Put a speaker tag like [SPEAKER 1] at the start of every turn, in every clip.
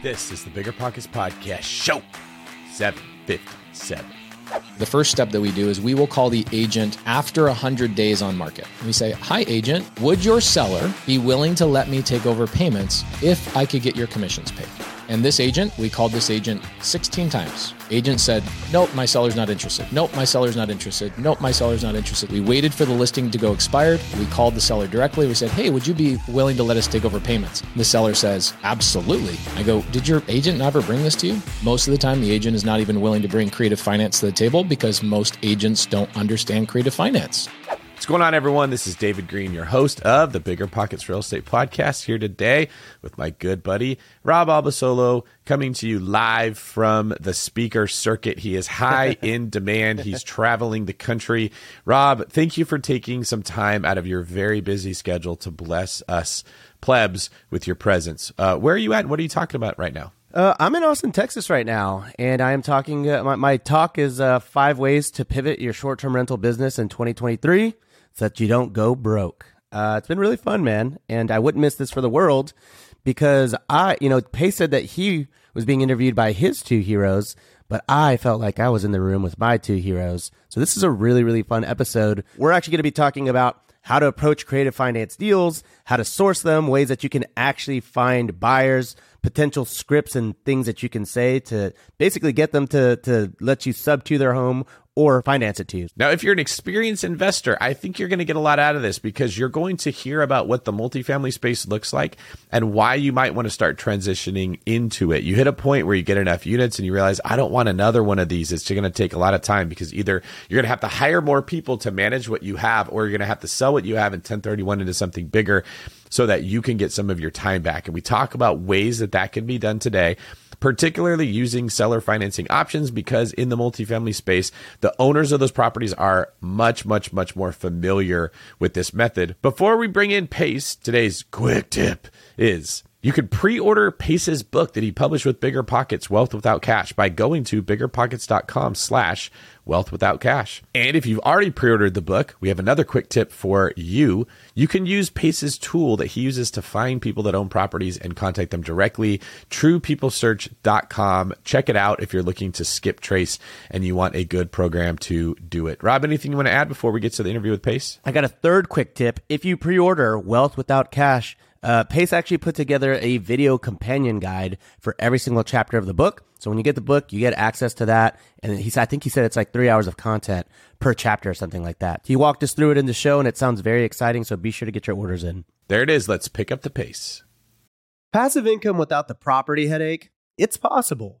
[SPEAKER 1] This is the Bigger Pockets Podcast, show 757.
[SPEAKER 2] The first step that we do is we will call the agent after 100 days on market. We say, Hi, agent, would your seller be willing to let me take over payments if I could get your commissions paid? And this agent, we called this agent 16 times. Agent said, Nope, my seller's not interested. Nope, my seller's not interested. Nope, my seller's not interested. We waited for the listing to go expired. We called the seller directly. We said, Hey, would you be willing to let us take over payments? The seller says, Absolutely. I go, Did your agent never bring this to you? Most of the time, the agent is not even willing to bring creative finance to the table because most agents don't understand creative finance.
[SPEAKER 1] What's going on, everyone? This is David Greene, your host of the Bigger Pockets Real Estate Podcast, here today with my good buddy Rob Abasolo, coming to you live from the speaker circuit. He is high in demand. He's traveling the country. Rob, thank you for taking some time out of your very busy schedule to bless us plebs with your presence. Uh, where are you at? What are you talking about right now?
[SPEAKER 3] Uh, I'm in Austin, Texas right now, and I am talking. Uh, my, my, talk is uh, five ways to pivot your short term rental business in 2023 so that you don't go broke. Uh, it's been really fun, man, and I wouldn't miss this for the world because I, you know, Pace said that he was being interviewed by his two heroes, but I felt like I was in the room with my two heroes. So this is a really, really fun episode. We're actually going to be talking about how to approach creative finance deals, how to source them, ways that you can actually find buyers, potential scripts and things that you can say to basically get them to to let you sub to their home or finance it to you.
[SPEAKER 1] Now, if you're an experienced investor, I think you're going to get a lot out of this because you're going to hear about what the multifamily space looks like and why you might want to start transitioning into it. You hit a point where you get enough units and you realize, I don't want another one of these. It's going to take a lot of time because either you're going to have to hire more people to manage what you have, or you're going to have to sell what you have in 1031 into something bigger so that you can get some of your time back. And we talk about ways that that can be done today particularly using seller financing options because in the multifamily space, the owners of those properties are much, much, much more familiar with this method. Before we bring in Pace, today's quick tip is you could pre-order Pace's book that he published with Bigger Pockets, Wealth Without Cash, by going to biggerpockets.com slash wealth without cash. And if you've already pre-ordered the book, we have another quick tip for you. You can use Pace's tool that he uses to find people that own properties and contact them directly, truepeoplesearch.com. Check it out if you're looking to skip trace and you want a good program to do it. Rob, anything you want to add before we get to the interview with Pace?
[SPEAKER 3] I got a third quick tip. If you pre-order Wealth Without Cash, uh, Pace actually put together a video companion guide for every single chapter of the book. So when you get the book, you get access to that. And he said, I think he said it's like three hours of content per chapter or something like that. He walked us through it in the show and it sounds very exciting. So be sure to get your orders in.
[SPEAKER 1] There it is. Let's pick up the pace.
[SPEAKER 3] Passive income without the property headache? It's possible.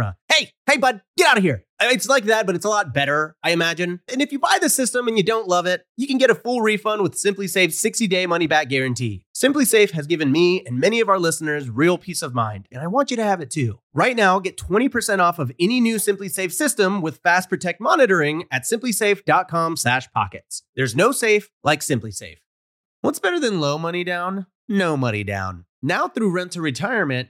[SPEAKER 3] Hey, hey, bud, get out of here. It's like that, but it's a lot better, I imagine. And if you buy the system and you don't love it, you can get a full refund with SimpliSafe's 60-day money-back guarantee. SimpliSafe has given me and many of our listeners real peace of mind, and I want you to have it too. Right now, get 20% off of any new SimpliSafe system with Fast Protect monitoring at simplisafe.com/pockets. There's no safe like SimpliSafe. What's better than low money down? No money down. Now through Rent to Retirement,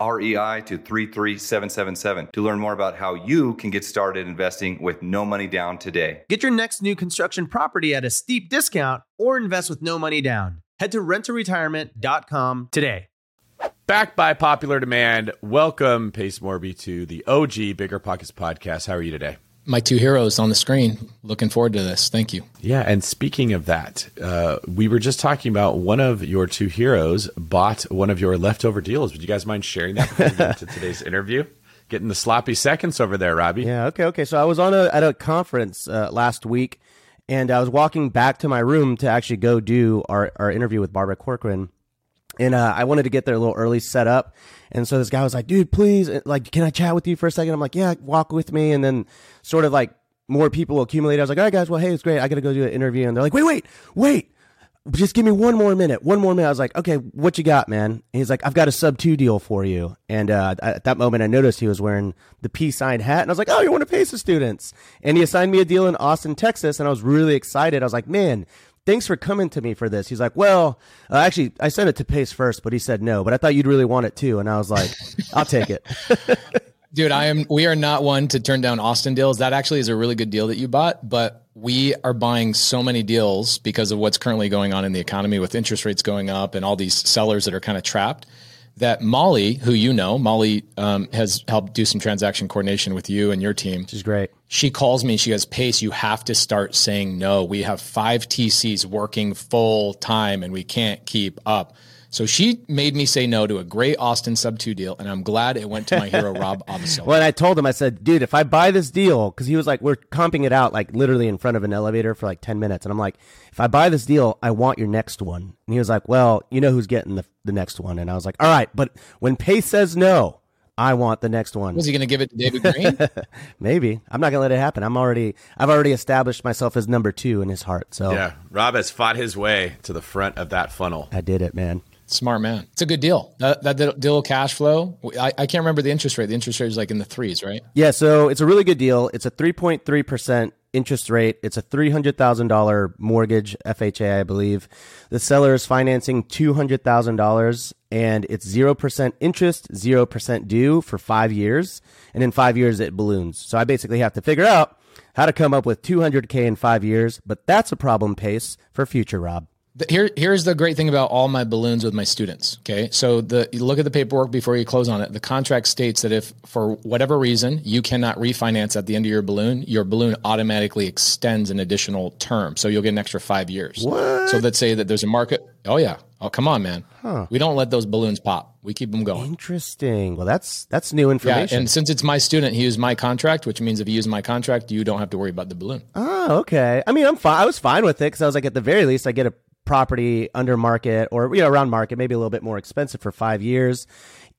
[SPEAKER 4] REI to 33777 to learn more about how you can get started investing with no money down today.
[SPEAKER 3] Get your next new construction property at a steep discount or invest with no money down. Head to renttoretirement.com today.
[SPEAKER 1] Back by popular demand, welcome Pace Morby to the OG Bigger Pockets podcast. How are you today?
[SPEAKER 2] My two heroes on the screen. Looking forward to this. Thank you.
[SPEAKER 1] Yeah, and speaking of that, uh, we were just talking about one of your two heroes bought one of your leftover deals. Would you guys mind sharing that before we get to today's interview? Getting the sloppy seconds over there, Robbie.
[SPEAKER 5] Yeah. Okay. Okay. So I was on a at a conference uh, last week, and I was walking back to my room to actually go do our our interview with Barbara Corcoran and uh, I wanted to get there a little early, set up. And so this guy was like, "Dude, please, uh, like, can I chat with you for a second? I'm like, "Yeah, walk with me." And then, sort of like more people accumulate. I was like, "All right, guys, well, hey, it's great. I got to go do an interview." And they're like, "Wait, wait, wait." Just give me one more minute. One more minute. I was like, okay, what you got, man? And he's like, I've got a sub two deal for you. And uh, at that moment, I noticed he was wearing the peace sign hat, and I was like, oh, you're one of Pace's students. And he assigned me a deal in Austin, Texas, and I was really excited. I was like, man, thanks for coming to me for this. He's like, well, uh, actually, I sent it to Pace first, but he said no. But I thought you'd really want it too, and I was like, I'll take it.
[SPEAKER 2] Dude, I am. We are not one to turn down Austin deals. That actually is a really good deal that you bought, but we are buying so many deals because of what's currently going on in the economy with interest rates going up and all these sellers that are kind of trapped that Molly, who you know, Molly um, has helped do some transaction coordination with you and your team.
[SPEAKER 5] She's great.
[SPEAKER 2] She calls me. She goes, Pace, you have to start saying no. We have five TCs working full time and we can't keep up. So she made me say no to a great Austin sub two deal, and I'm glad it went to my hero Rob Abasolo.
[SPEAKER 5] well, I told him, I said, dude, if I buy this deal, because he was like, we're comping it out like literally in front of an elevator for like ten minutes, and I'm like, if I buy this deal, I want your next one. And he was like, well, you know who's getting the the next one, and I was like, all right, but when Pace says no, I want the next one.
[SPEAKER 2] Was he going to give it to David Greene?
[SPEAKER 5] Maybe. I'm not going to let it happen. I'm already I've already established myself as number 2 in his heart. So
[SPEAKER 1] Yeah, Rob has fought his way to the front of that funnel.
[SPEAKER 5] I did it, man.
[SPEAKER 2] Smart man. It's a good deal. That, that deal cash flow. I, I can't remember the interest rate. The interest rate is like in the threes, right?
[SPEAKER 5] Yeah. So it's a really good deal. It's a 3.3% interest rate. It's a $300,000 mortgage, FHA, I believe. The seller is financing $200,000 and it's 0% interest, 0% due for five years. And in five years, it balloons. So I basically have to figure out how to come up with 200K in five years, but that's a problem pace for future Rob.
[SPEAKER 2] Here, here's the great thing about all my balloons with my students. Okay, so the you look at the paperwork before you close on it. The contract states that if for whatever reason you cannot refinance at the end of your balloon, your balloon automatically extends an additional term, so you'll get an extra five years.
[SPEAKER 5] What?
[SPEAKER 2] So let's say that there's a market. Oh yeah. Oh come on, man.
[SPEAKER 5] Huh.
[SPEAKER 2] We don't let those balloons pop. We keep them going.
[SPEAKER 5] Interesting. Well, that's that's new information.
[SPEAKER 2] Yeah, and since it's my student, he used my contract, which means if you use my contract, you don't have to worry about the balloon.
[SPEAKER 5] Oh, okay. I mean, I'm fine. I was fine with it because I was like, at the very least, I get a property under market or you know around market, maybe a little bit more expensive for five years.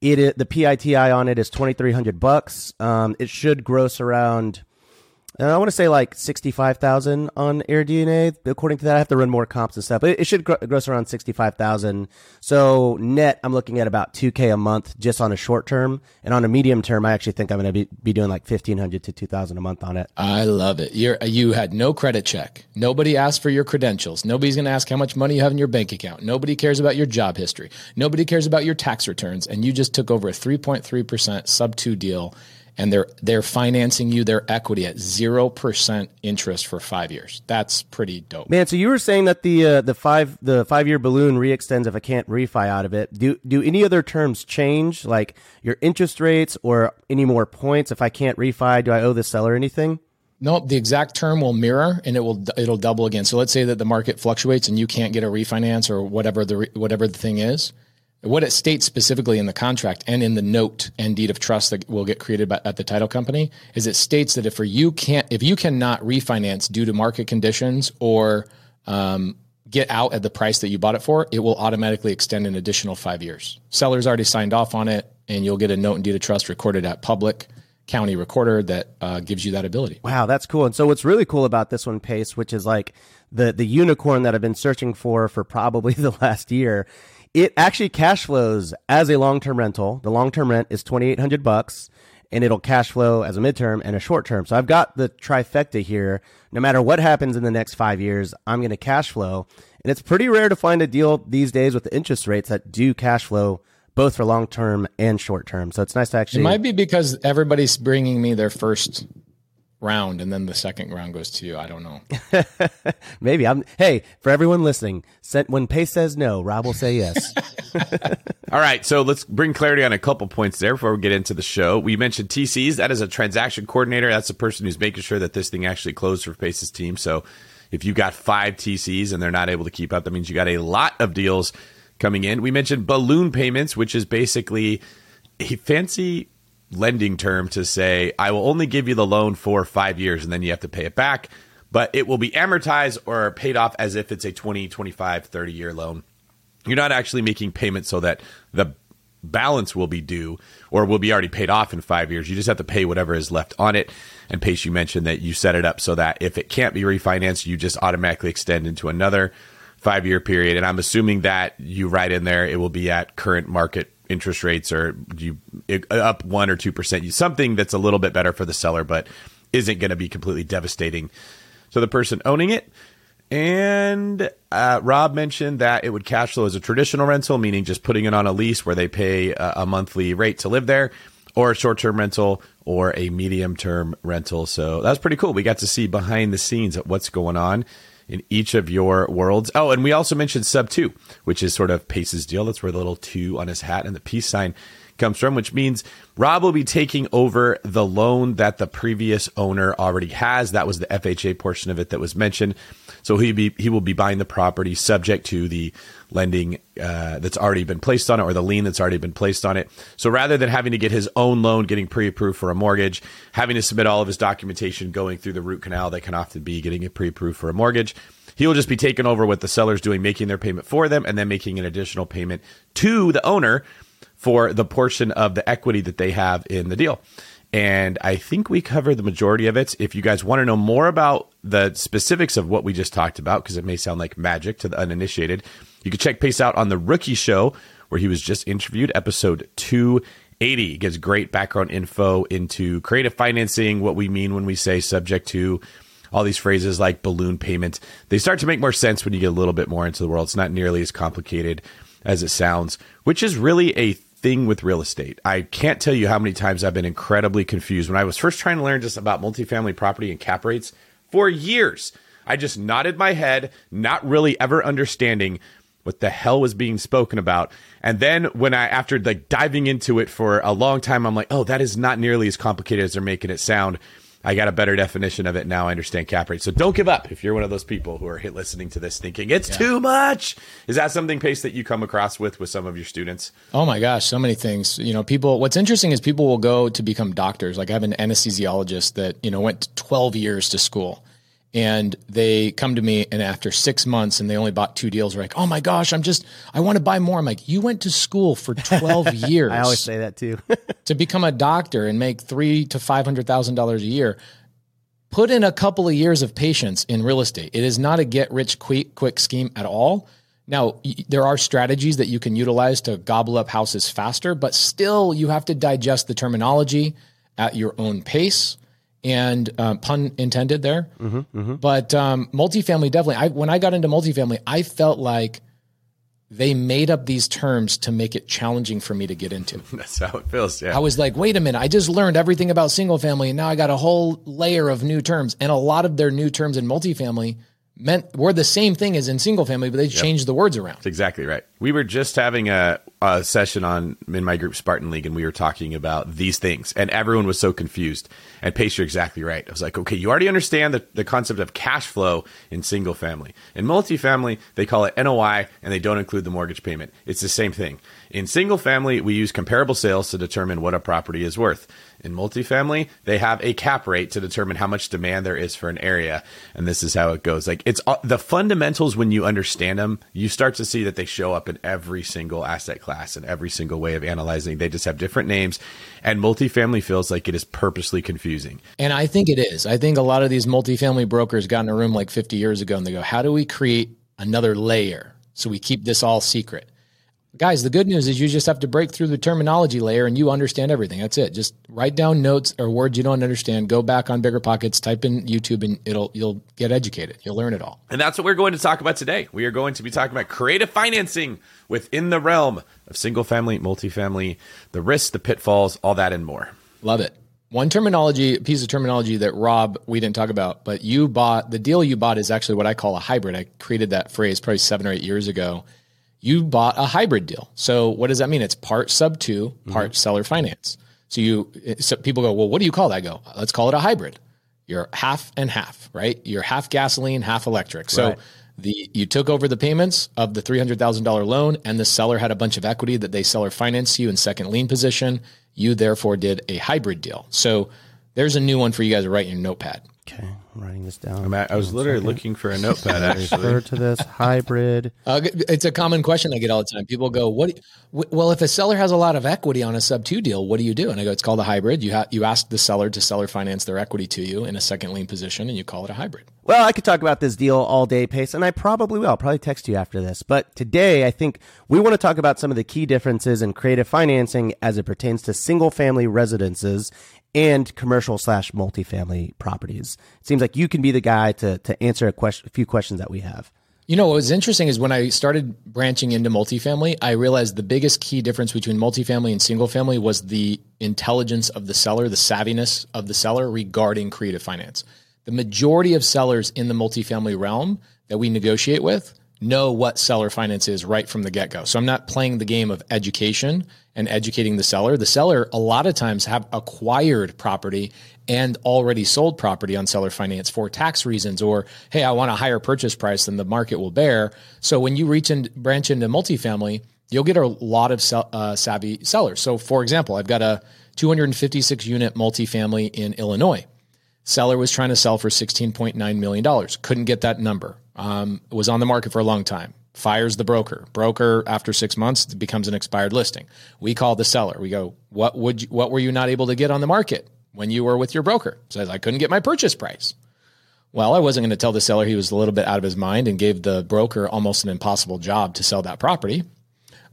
[SPEAKER 5] It the PITI on it is twenty three hundred bucks. Um, it should gross around And I want to say like 65,000 on AirDNA. According to that, I have to run more comps and stuff, but it, should gr- gross around 65,000. So net, I'm looking at about 2K a month just on a short term. And on a medium term, I actually think I'm going to be, be doing like 1500 to 2000 a month on it.
[SPEAKER 2] I love it. You're, you had no credit check. Nobody asked for your credentials. Nobody's going to ask how much money you have in your bank account. Nobody cares about your job history. Nobody cares about your tax returns. And you just took over a 3.3% sub two deal and they're they're financing you their equity at zero percent interest for five years. That's pretty dope,
[SPEAKER 5] man. So you were saying that the uh, the five the five year balloon reextends if I can't refi out of it. Do do any other terms change, like your interest rates or any more points if I can't refi? Do I owe the seller anything?
[SPEAKER 2] No, the exact term will mirror and it will it'll double again. So let's say that the market fluctuates and you can't get a refinance or whatever the whatever the thing is what it states specifically in the contract and in the note and deed of trust that will get created by, at the title company is it states that if for you can't if you cannot refinance due to market conditions or um, get out at the price that you bought it for, it will automatically extend an additional five years. Seller's already signed off on it, and you'll get a note and deed of trust recorded at public county recorder that uh, gives you that ability.
[SPEAKER 5] Wow, that's cool. And so what's really cool about this one, Pace, which is like the the unicorn that I've been searching for for probably the last year, it actually cash flows as a long-term rental. The long-term rent is 2800 bucks and it'll cash flow as a midterm and a short term. So I've got the trifecta here. No matter what happens in the next 5 years, I'm going to cash flow. And it's pretty rare to find a deal these days with the interest rates that do cash flow both for long term and short term. So it's nice to actually
[SPEAKER 2] It might be because everybody's bringing me their first round and then the second round goes to you. I don't know.
[SPEAKER 5] Maybe I'm. Hey, for everyone listening, when Pace says no, Rob will say yes.
[SPEAKER 1] All right, so let's bring clarity on a couple points there before we get into the show. We mentioned TCs. That is a transaction coordinator. That's the person who's making sure that this thing actually closed for Pace's team. So if you've got five TCs and they're not able to keep up, that means you got a lot of deals coming in. We mentioned balloon payments, which is basically a fancy lending term to say, I will only give you the loan for five years and then you have to pay it back, but it will be amortized or paid off as if it's a 20, 25, 30 year loan. You're not actually making payments so that the balance will be due or will be already paid off in five years. You just have to pay whatever is left on it. And Pace, you mentioned that you set it up so that if it can't be refinanced, you just automatically extend into another five year period. And I'm assuming that you write in there it will be at current market interest rates or you up one or two percent, something that's a little bit better for the seller, but isn't going to be completely devastating. So the person owning it. And uh, Rob mentioned that it would cash flow as a traditional rental, meaning just putting it on a lease where they pay a, a monthly rate to live there, or a short term rental, or a medium term rental. So that's pretty cool. We got to see behind the scenes at what's going on in each of your worlds. Oh, and we also mentioned sub two, which is sort of Pace's deal. That's where the little two on his hat and the peace sign comes from, which means Rob will be taking over the loan that the previous owner already has. That was the FHA portion of it that was mentioned. So he be he will be buying the property subject to the lending uh, that's already been placed on it or the lien that's already been placed on it. So rather than having to get his own loan getting pre-approved for a mortgage, having to submit all of his documentation going through the root canal that can often be getting it pre-approved for a mortgage, he will just be taking over what the seller's doing, making their payment for them, and then making an additional payment to the owner for the portion of the equity that they have in the deal. And I think we covered the majority of it. If you guys want to know more about the specifics of what we just talked about, because it may sound like magic to the uninitiated, you can check Pace out on the Rookie Show, where he was just interviewed, episode 280. He gives great background info into creative financing, what we mean when we say subject to all these phrases like balloon payment. They start to make more sense when you get a little bit more into the world. It's not nearly as complicated as it sounds, which is really a thing with real estate. I can't tell you how many times I've been incredibly confused when I was first trying to learn just about multifamily property and cap rates for years. I just nodded my head, not really ever understanding what the hell was being spoken about. And then when I, after like diving into it for a long time, I'm like, oh, that is not nearly as complicated as they're making it sound. I got a better definition of it now. I understand cap rate. So don't give up if you're one of those people who are hit listening to this thinking it's yeah. too much. Is that something pace that you come across with with some of your students?
[SPEAKER 2] Oh my gosh, so many things. You know, people. What's interesting is people will go to become doctors. Like I have an anesthesiologist that you know went 12 years to school and they come to me and after six months and they only bought two deals are like oh my gosh i'm just i want to buy more i'm like you went to school for 12 years
[SPEAKER 5] i always say that too
[SPEAKER 2] to become a doctor and make three to five hundred thousand dollars a year put in a couple of years of patience in real estate. It is not a get rich quick, quick scheme at all. Now, there are strategies that you can utilize to gobble up houses faster, but still you have to digest the terminology at your own pace. And um, pun intended there. But um, multifamily definitely. I, when I got into multifamily, I felt like they made up these terms to make it challenging for me to get into.
[SPEAKER 1] That's how it feels. Yeah.
[SPEAKER 2] I was like, wait a minute, I just learned everything about single family and now I got a whole layer of new terms. And a lot of their new terms in multifamily meant were the same thing as in single family, but they changed the words around.
[SPEAKER 1] That's exactly right. We were just having a, a session on in my group Spartan League, and we were talking about these things, and everyone was so confused. And Pace, you're exactly right. I was like, okay, you already understand the, the concept of cash flow in single family. In multifamily, they call it NOI, and they don't include the mortgage payment. It's the same thing. In single family, we use comparable sales to determine what a property is worth. In multifamily, they have a cap rate to determine how much demand there is for an area, and this is how it goes. Like it's the fundamentals when you understand them, you start to see that they show up in every single asset class and every single way of analyzing. They just have different names, and multifamily feels like it is purposely confusing.
[SPEAKER 2] And I think it is. I think a lot of these multifamily brokers got in a room like 50 years ago and they go, how do we create another layer so we keep this all secret? Guys, the good news is you just have to break through the terminology layer and you understand everything. That's it. Just write down notes or words you don't understand. Go back on Bigger Pockets, type in YouTube, and it'll you'll get educated. You'll learn it all.
[SPEAKER 1] And that's what we're going to talk about today. We are going to be talking about creative financing within the realm of single family, multifamily, the risks, the pitfalls, all that and more.
[SPEAKER 2] Love it. One terminology, piece of terminology that Rob, we didn't talk about, but you bought the deal you bought is actually what I call a hybrid. I created that phrase probably seven or eight years ago. You bought a hybrid deal. So what does that mean? It's part sub 2 mm-hmm. part seller finance. So you, so people go, well, what do you call that? I go, let's call it a hybrid. You're half and half, right? You're half gasoline, half electric. So
[SPEAKER 5] Right.
[SPEAKER 2] the you took over the payments of the three hundred thousand dollar loan, and the seller had a bunch of equity that they seller financed you in second lien position. You therefore did a hybrid deal. So there's a new one for you guys to write in your notepad.
[SPEAKER 5] Okay, I'm writing this down.
[SPEAKER 1] I'm at, I was literally looking for a notepad actually.
[SPEAKER 5] Refer to this hybrid.
[SPEAKER 2] Uh, it's a common question I get all the time. People go, "What? do you- well, if a seller has a lot of equity on a sub two deal, what do you do?" And I go, "It's called a hybrid. You ha- you ask the seller to seller finance their equity to you in a second lien position, and you call it a hybrid."
[SPEAKER 5] Well, I could talk about this deal all day, Pace, and I probably will. I'll probably text you after this. But today, I think we want to talk about some of the key differences in creative financing as it pertains to single family residences and commercial slash multifamily properties. It seems like you can be the guy to, to answer a, question, a few questions that we have.
[SPEAKER 2] You know, what was interesting is when I started branching into multifamily, I realized the biggest key difference between multifamily and single family was the intelligence of the seller, the savviness of the seller regarding creative finance. The majority of sellers in the multifamily realm that we negotiate with know what seller finance is right from the get go. So I'm not playing the game of education and educating the seller. The seller, a lot of times, have acquired property and already sold property on seller finance for tax reasons, or hey, I want a higher purchase price than the market will bear. So when you reach and branch into multifamily, you'll get a lot of sell, uh, savvy sellers. So, for example, I've got a 256 unit multifamily in Illinois. Seller was trying to sell for $16.9 million. Couldn't get that number. Um, was on the market for a long time. Fires the broker. Broker, after six months, becomes an expired listing. We call the seller. We go, what would you, what were you not able to get on the market when you were with your broker? Says, I couldn't get my purchase price. Well, I wasn't going to tell the seller he was a little bit out of his mind and gave the broker almost an impossible job to sell that property.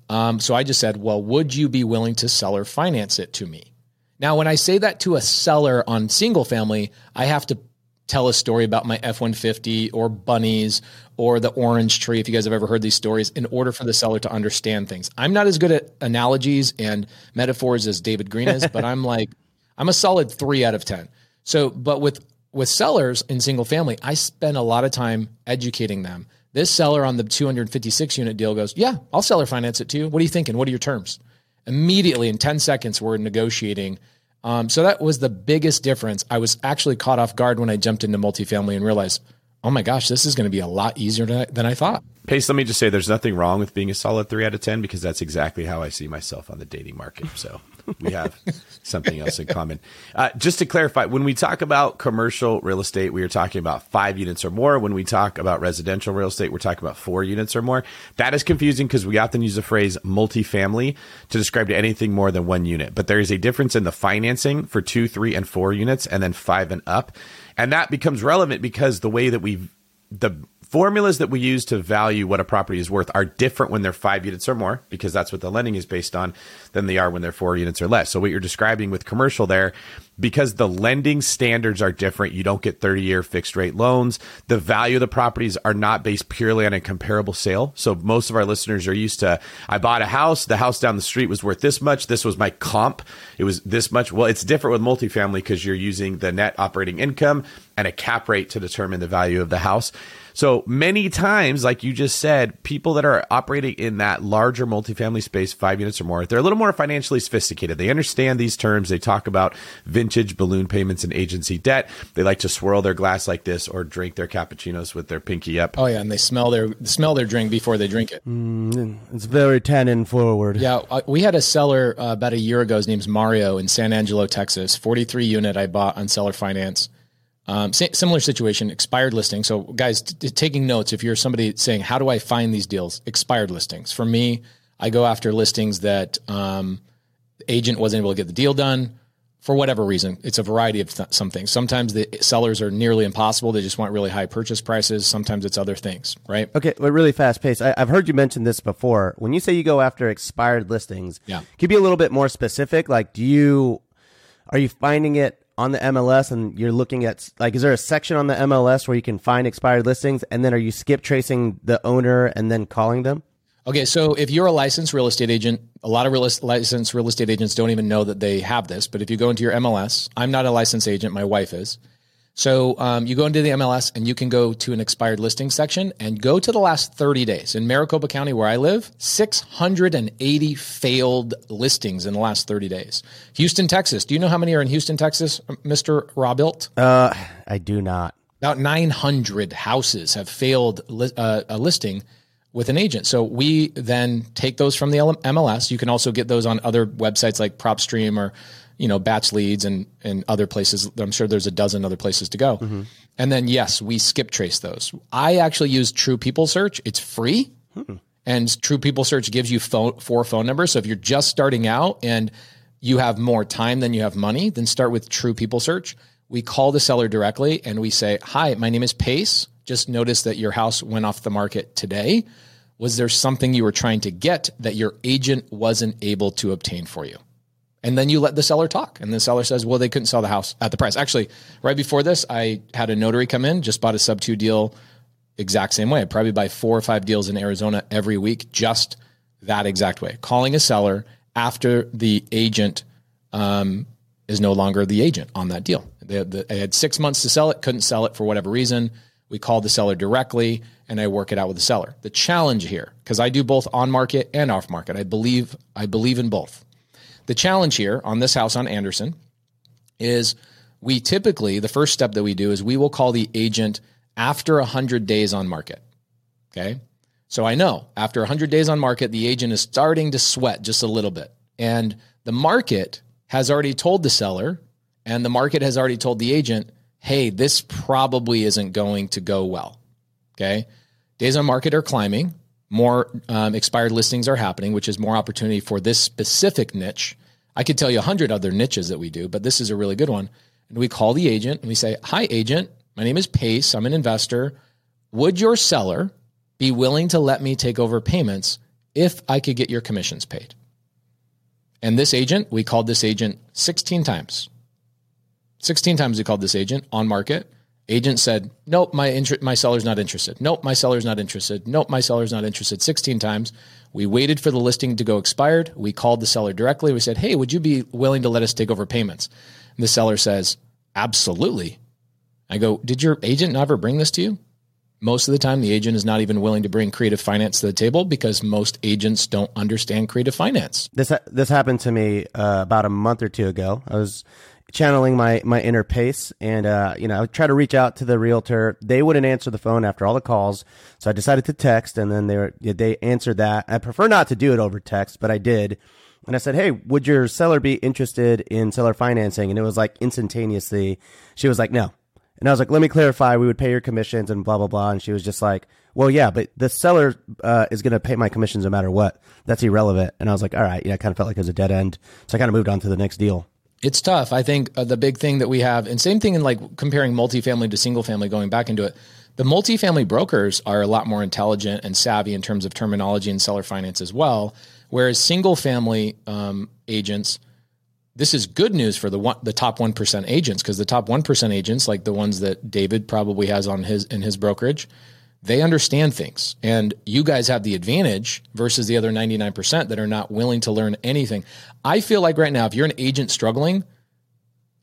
[SPEAKER 2] Um, so I just said, well, would you be willing to seller finance it to me? Now, when I say that to a seller on single family, I have to tell a story about my F 150 or bunnies or the orange tree, if you guys have ever heard these stories, in order for the seller to understand things. I'm not as good at analogies and metaphors as David Greene is, but I'm like, I'm a solid three out of 10. So, but with, with sellers in single family, I spend a lot of time educating them. This seller on the 256 unit deal goes, Yeah, I'll seller finance it to you. What are you thinking? What are your terms? Immediately in 10 seconds, we're negotiating. Um, so that was the biggest difference. I was actually caught off guard when I jumped into multifamily and realized, oh my gosh, this is going to be a lot easier than I, than I thought.
[SPEAKER 1] Pace, let me just say there's nothing wrong with being a solid three out of 10 because that's exactly how I see myself on the dating market. So we have something else in common. Uh, just to clarify, when we talk about commercial real estate, we are talking about five units or more. When we talk about residential real estate, we're talking about four units or more. That is confusing because we often use the phrase multifamily to describe to anything more than one unit. But there is a difference in the financing for two, three, and four units, and then five and up. And that becomes relevant because the way that we the formulas that we use to value what a property is worth are different when they're five units or more, because that's what the lending is based on, than they are when they're four units or less. So what you're describing with commercial there, because the lending standards are different, you don't get 30 year fixed rate loans. The value of the properties are not based purely on a comparable sale. So most of our listeners are used to, I bought a house, the house down the street was worth this much. This was my comp. It was this much. Well, it's different with multifamily because you're using the net operating income and a cap rate to determine the value of the house. So many times, like you just said, people that are operating in that larger multifamily space, five units or more, they're a little more financially sophisticated. They understand these terms. They talk about vintage balloon payments and agency debt. They like to swirl their glass like this or drink their cappuccinos with their pinky up.
[SPEAKER 2] Oh yeah, and they smell their smell their drink before they drink it.
[SPEAKER 5] Mm, it's very tannin forward.
[SPEAKER 2] Yeah, uh, we had a seller uh, about a year ago. His name's Mario in San Angelo, Texas. Forty three unit I bought on seller finance. Um, similar situation, expired listing. So, guys, t- taking notes. If you're somebody saying, "How do I find these deals?" Expired listings. For me, I go after listings that um, the agent wasn't able to get the deal done for whatever reason. It's a variety of th- some things. Sometimes the sellers are nearly impossible. They just want really high purchase prices. Sometimes it's other things, right?
[SPEAKER 5] Okay, but really fast pace. I, have heard you mention this before. When you say you go after expired listings,
[SPEAKER 2] yeah,
[SPEAKER 5] can you be a little bit more specific? Like, do you are you finding it on the MLS and you're looking at like is there a section on the MLS where you can find expired listings and then are you skip tracing the owner and then calling them?
[SPEAKER 2] Okay, so if you're a licensed real estate agent, a lot of real, licensed real estate agents don't even know that they have this. But if you go into your MLS, I'm not a licensed agent, my wife is. So um, you go into the MLS and you can go to an expired listing section and go to the last 30 days. In Maricopa County, where I live, 680 failed listings in the last 30 days. Houston, Texas. Do you know how many are in Houston, Texas, Mr. Robuilt?
[SPEAKER 5] Uh, I do not.
[SPEAKER 2] About 900 houses have failed li- uh, a listing with an agent. So we then take those from the MLS. You can also get those on other websites like PropStream or you know, BatchLeads and, and other places. I'm sure there's a dozen other places to go. Mm-hmm. And then, yes, we skip trace those. I actually use True People Search. It's free. Hmm. And True People Search gives you phone, four phone numbers. So if you're just starting out and you have more time than you have money, then start with True People Search. We call the seller directly and we say, Hi, my name is Pace. Just noticed that your house went off the market today. Was there something you were trying to get that your agent wasn't able to obtain for you? And then you let the seller talk. And the seller says, well, they couldn't sell the house at the price. Actually, right before this, I had a notary come in, just bought a sub two deal exact same way. I probably buy four or five deals in Arizona every week, just that exact way. Calling a seller after the agent um, is no longer the agent on that deal. They, they had six months to sell it, couldn't sell it for whatever reason. We called the seller directly and I work it out with the seller. The challenge here, because I do both on market and off market, I believe I believe in both the challenge here on this house on Anderson is we typically, the first step that we do is we will call the agent after 100 days on market. Okay. So I know after 100 days on market, the agent is starting to sweat just a little bit. And the market has already told the seller and the market has already told the agent, hey, this probably isn't going to go well. Okay. Days on market are climbing more um, expired listings are happening, which is more opportunity for this specific niche. I could tell you a hundred other niches that we do, but this is a really good one. And we call the agent and we say, "Hi, agent. My name is Pace. I'm an investor. Would your seller be willing to let me take over payments if I could get your commissions paid?" And this agent, we called this agent 16 times. 16 times we called this agent on market. Agent said, "Nope, my inter- my seller's not interested. Nope, my seller's not interested. Nope, my seller's not interested." 16 times. We waited for the listing to go expired. We called the seller directly. We said, "Hey, would you be willing to let us take over payments?" And the seller says, "Absolutely." I go, "Did your agent never bring this to you?" Most of the time the agent is not even willing to bring creative finance to the table because most agents don't understand creative finance.
[SPEAKER 5] This this happened to me uh, about a month or two ago. I was channeling my my inner pace, and uh, you know, I tried to reach out to the realtor. They wouldn't answer the phone after all the calls, so I decided to text, and then they were, they answered that. I prefer not to do it over text, but I did. And I said, "Hey, would your seller be interested in seller financing?" And it was like instantaneously, she was like, "No." And I was like, let me clarify. We would pay your commissions and blah, blah, blah. And she was just like, well, yeah, but the seller uh, is going to pay my commissions no matter what. That's irrelevant. And I was like, all right. Yeah, I kind of felt like it was a dead end. So I kind of moved on to the next deal.
[SPEAKER 2] It's tough. I think uh, the big thing that we have, and same thing in like comparing multifamily to single family, going back into it, the multifamily brokers are a lot more intelligent and savvy in terms of terminology and seller finance as well. Whereas single family um, agents, this is good news for the one, the top 1% agents because the top 1% agents like the ones that David probably has on his in his brokerage they understand things and you guys have the advantage versus the other 99% that are not willing to learn anything. I feel like right now if you're an agent struggling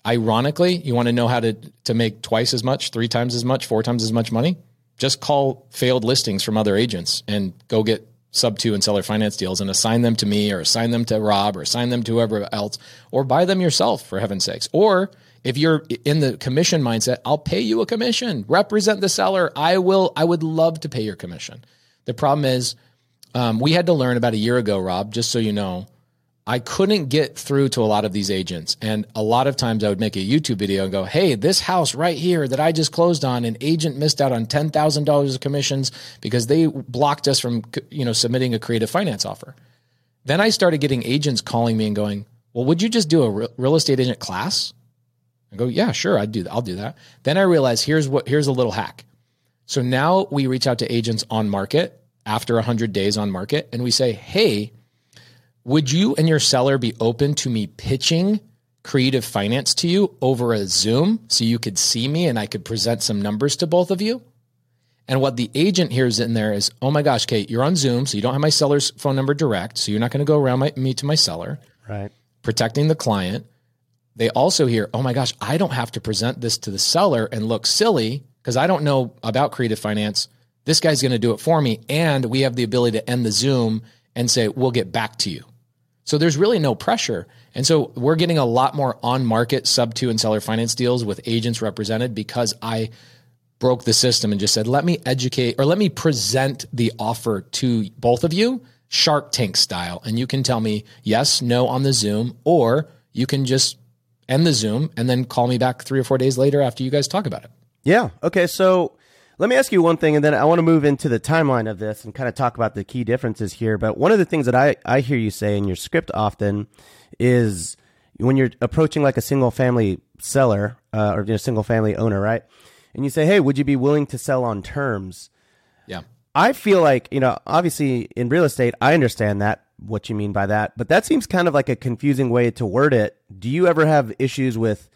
[SPEAKER 2] ironically you want to know how to to make twice as much, three times as much, four times as much money, just call failed listings from other agents and go get sub two and seller finance deals and assign them to me or assign them to Rob or assign them to whoever else or buy them yourself for heaven's sakes. Or if you're in the commission mindset, I'll pay you a commission. Represent the seller. I will. I would love to pay your commission. The problem is, um, we had to learn about a year ago, Rob. Just so you know, I couldn't get through to a lot of these agents. And a lot of times I would make a YouTube video and go, Hey, this house right here that I just closed on, an agent missed out on $10,000 of commissions because they blocked us from, you know, submitting a creative finance offer. Then I started getting agents calling me and going, well, would you just do a real estate agent class? I go, yeah, sure. I'd do that. I'll do that. Then I realized here's what, here's a little hack. So now we reach out to agents on market after 100 days on market and we say, Hey, would you and your seller be open to me pitching creative finance to you over a Zoom so you could see me and I could present some numbers to both of you? And what the agent hears in there is, oh my gosh, Kate, you're on Zoom, so you don't have my seller's phone number direct, so you're not going to go around my, me to my seller.
[SPEAKER 5] Right.
[SPEAKER 2] Protecting the client. They also hear, oh my gosh, I don't have to present this to the seller and look silly because I don't know about creative finance. This guy's going to do it for me. And we have the ability to end the Zoom and say, we'll get back to you. So there's really no pressure. And so we're getting a lot more on market sub two and seller finance deals with agents represented because I broke the system and just said, let me educate or let me present the offer to both of you, Shark Tank style. And you can tell me yes, no on the Zoom, or you can just end the Zoom and then call me back three or four days later after you guys talk about it.
[SPEAKER 5] Yeah. Okay. So let me ask you one thing, and then I want to move into the timeline of this and kind of talk about the key differences here. But one of the things that I, I hear you say in your script often is when you're approaching like a single family seller uh, or a single family owner, right? And you say, hey, would you be willing to sell on terms?
[SPEAKER 2] Yeah.
[SPEAKER 5] I feel like, you know, obviously in real estate, I understand that, what you mean by that, but that seems kind of like a confusing way to word it. Do you ever have issues with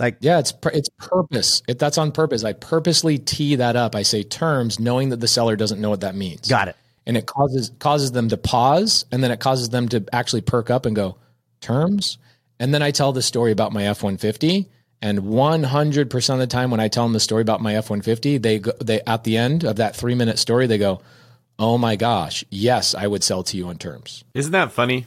[SPEAKER 5] like,
[SPEAKER 2] yeah, it's it's purpose. If that's on purpose, I purposely tee that up. I say terms, knowing that the seller doesn't know what that means.
[SPEAKER 5] Got it.
[SPEAKER 2] And it causes causes them to pause, and then it causes them to actually perk up and go terms. And then I tell the story about my F one fifty, and one hundred percent of the time when I tell them the story about my F one fifty, they go, they at the end of that three minute story, they go, "Oh my gosh, yes, I would sell to you on terms."
[SPEAKER 1] Isn't that funny?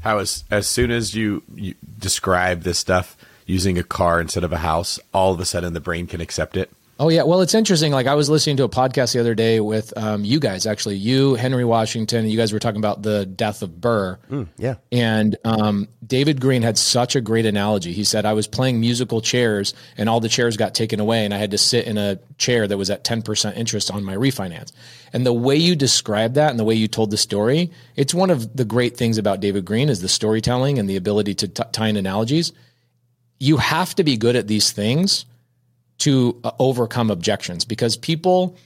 [SPEAKER 1] How as as soon as you, you describe this stuff using a car instead of a house, all of a sudden the brain can accept it.
[SPEAKER 2] Oh yeah, well it's interesting. Like I was listening to a podcast the other day with um, you guys, actually, you, Henry Washington. You guys were talking about the death of BRRRR.
[SPEAKER 5] Mm, yeah,
[SPEAKER 2] and um, David Greene had such a great analogy. He said, "I was playing musical chairs, and all the chairs got taken away, and I had to sit in a chair that was at ten percent interest on my refinance." And the way you described that, and the way you told the story, it's one of the great things about David Greene is the storytelling and the ability to t- tie in analogies you have to be good at these things to uh, overcome objections because people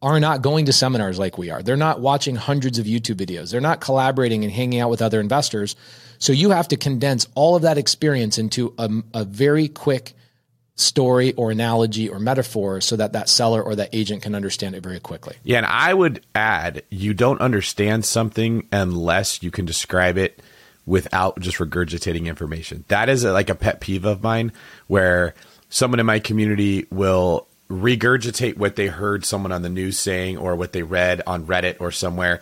[SPEAKER 2] are not going to seminars like we are. They're not watching hundreds of YouTube videos. They're not collaborating and hanging out with other investors. So you have to condense all of that experience into a, a very quick story or analogy or metaphor so that that seller or that agent can understand it very quickly.
[SPEAKER 1] Yeah, and I would add you don't understand something unless you can describe it without just regurgitating information. That is a, like a pet peeve of mine where someone in my community will regurgitate what they heard someone on the news saying or what they read on Reddit or somewhere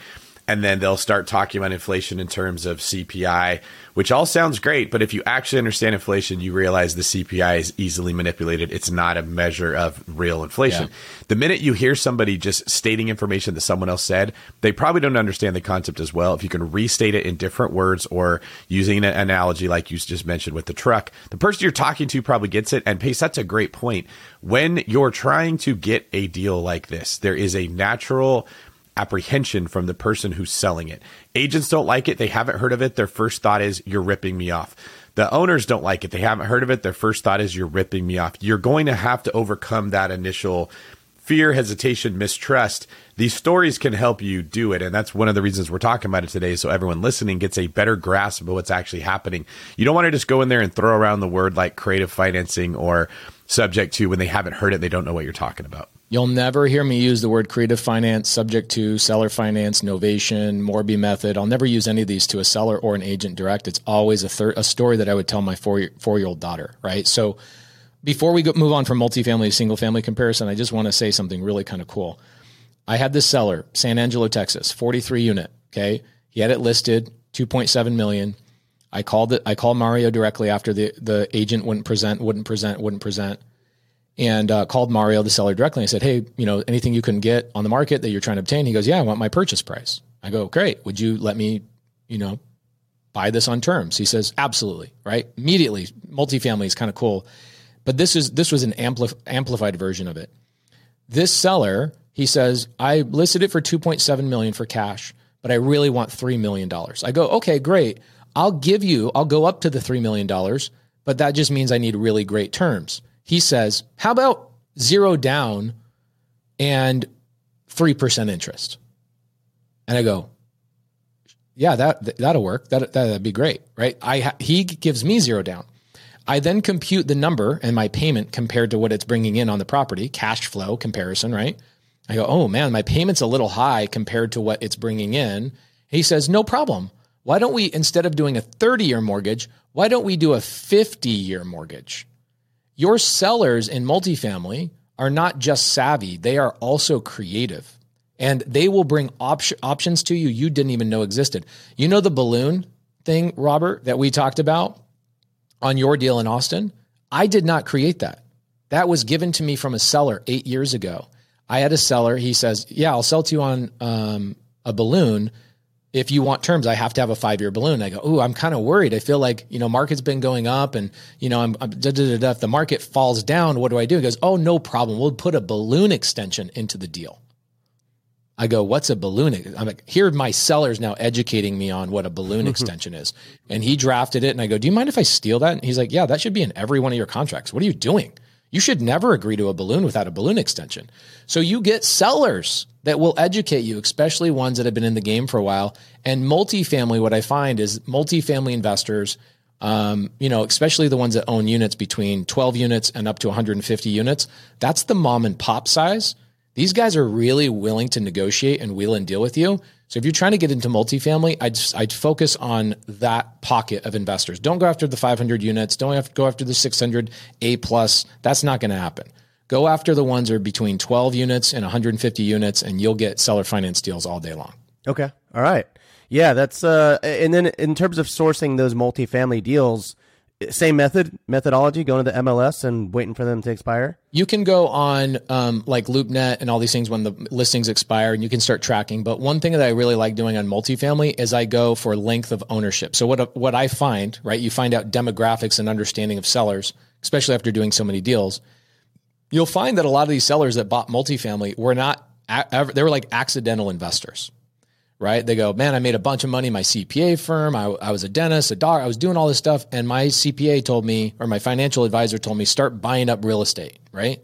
[SPEAKER 1] and then they'll start talking about inflation in terms of CPI, which all sounds great. But if you actually understand inflation, you realize the CPI is easily manipulated. It's not a measure of real inflation. Yeah. The minute you hear somebody just stating information that someone else said, they probably don't understand the concept as well. If you can restate it in different words or using an analogy like you just mentioned with the truck, the person you're talking to probably gets it. And Pace, that's a great point. When you're trying to get a deal like this, there is a natural apprehension from the person who's selling it. Agents don't like it. They haven't heard of it. Their first thought is, you're ripping me off. The owners don't like it. They haven't heard of it. Their first thought is, you're ripping me off. You're going to have to overcome that initial fear, hesitation, mistrust. These stories can help you do it. And that's one of the reasons we're talking about it today. So everyone listening gets a better grasp of what's actually happening. You don't want to just go in there and throw around the word like creative financing or subject to when they haven't heard it. They don't know what you're talking about.
[SPEAKER 2] You'll never hear me use the word creative finance, subject to seller finance, novation, Morby method. I'll never use any of these to a seller or an agent direct. It's always a third, a story that I would tell my four four year old daughter. Right. So before we go, move on from multifamily to single family comparison, I just want to say something really kind of cool. I had this seller, San Angelo, Texas, 43 unit. Okay. He had it listed 2.7 million. I called it, I called Mario directly after the, the agent wouldn't present, wouldn't present, wouldn't present and uh, called Mario, the seller, directly and said, Hey, you know, anything you can get on the market that you're trying to obtain? He goes, Yeah, I want my purchase price. I go, Great. Would you let me, you know, buy this on terms? He says, Absolutely. Right. Immediately, multifamily is kind of cool. But this is this was an ampli- amplified version of it. This seller, he says, I listed it for 2.7 million for cash, but I really want $3 million. I go, okay, great. I'll give you, I'll go up to the $3 million, but that just means I need really great terms he says, How about zero down and 3% interest? And I go, yeah, that that'll work. That that'd be great, right? I he gives me zero down. I then compute the number and my payment compared to what it's bringing in on the property, cash flow comparison, right? I go, oh man, my payment's a little high compared to what it's bringing in. He says, no problem. Why don't we instead of doing a 30 year mortgage, why don't we do a 50 year mortgage? Your sellers in multifamily are not just savvy, they are also creative. And they will bring op- options to you you didn't even know existed. You know the balloon thing, Robert, that we talked about on your deal in Austin? I did not create that. That was given to me from a seller eight years ago. I had a seller. He says, "Yeah, I'll sell to you on um, a balloon, if you want terms, I have to have a five year balloon. I go, oh, I'm kind of worried. I feel like, you know, market's been going up and, you know, I'm, I'm da, da, da, if the market falls down, what do I do? He goes, oh, no problem. We'll put a balloon extension into the deal. I go, what's a balloon? I'm like, here my seller's now educating me on what a balloon mm-hmm. extension is. And he drafted it. And I go, do you mind if I steal that? And he's like, yeah, that should be in every one of your contracts. What are you doing? You should never agree to a balloon without a balloon extension. So you get sellers that will educate you, especially ones that have been in the game for a while. And multifamily, what I find is multifamily investors, um, you know, especially the ones that own units between 12 units and up to 150 units, that's the mom and pop size. These guys are really willing to negotiate and wheel and deal with you. So if you're trying to get into multifamily, I'd, I'd focus on that pocket of investors. Don't go after the 500 units. Don't have to go after the 600 A plus. That's not going to happen. Go after the ones that are between 12 units and 150 units, and you'll get seller finance deals all day long.
[SPEAKER 5] Okay. All right. Yeah, that's uh and then in terms of sourcing those multifamily deals, same method methodology going to the MLS and waiting for them to expire.
[SPEAKER 2] You can go on um, like LoopNet and all these things when the listings expire, and you can start tracking. But one thing that I really like doing on multifamily is I go for length of ownership. So what what I find right, you find out demographics and understanding of sellers, especially after doing so many deals you'll find that a lot of these sellers that bought multifamily were not, they were like accidental investors, right? They go, man, I made a bunch of money. My CPA firm, I, I was a dentist, a doctor, I was doing all this stuff. And my CPA told me, or my financial advisor told me, start buying up real estate, right?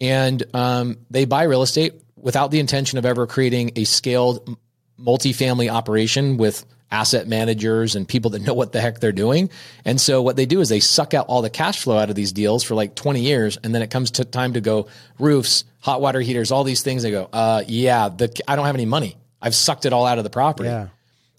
[SPEAKER 2] And um, they buy real estate without the intention of ever creating a scaled multifamily operation with asset managers and people that know what the heck they're doing. And so what they do is they suck out all the cash flow out of these deals for like 20 years. And then it comes to time to go roofs, hot water heaters, all these things. They go, uh, yeah, the, I don't have any money. I've sucked it all out of the property. Yeah.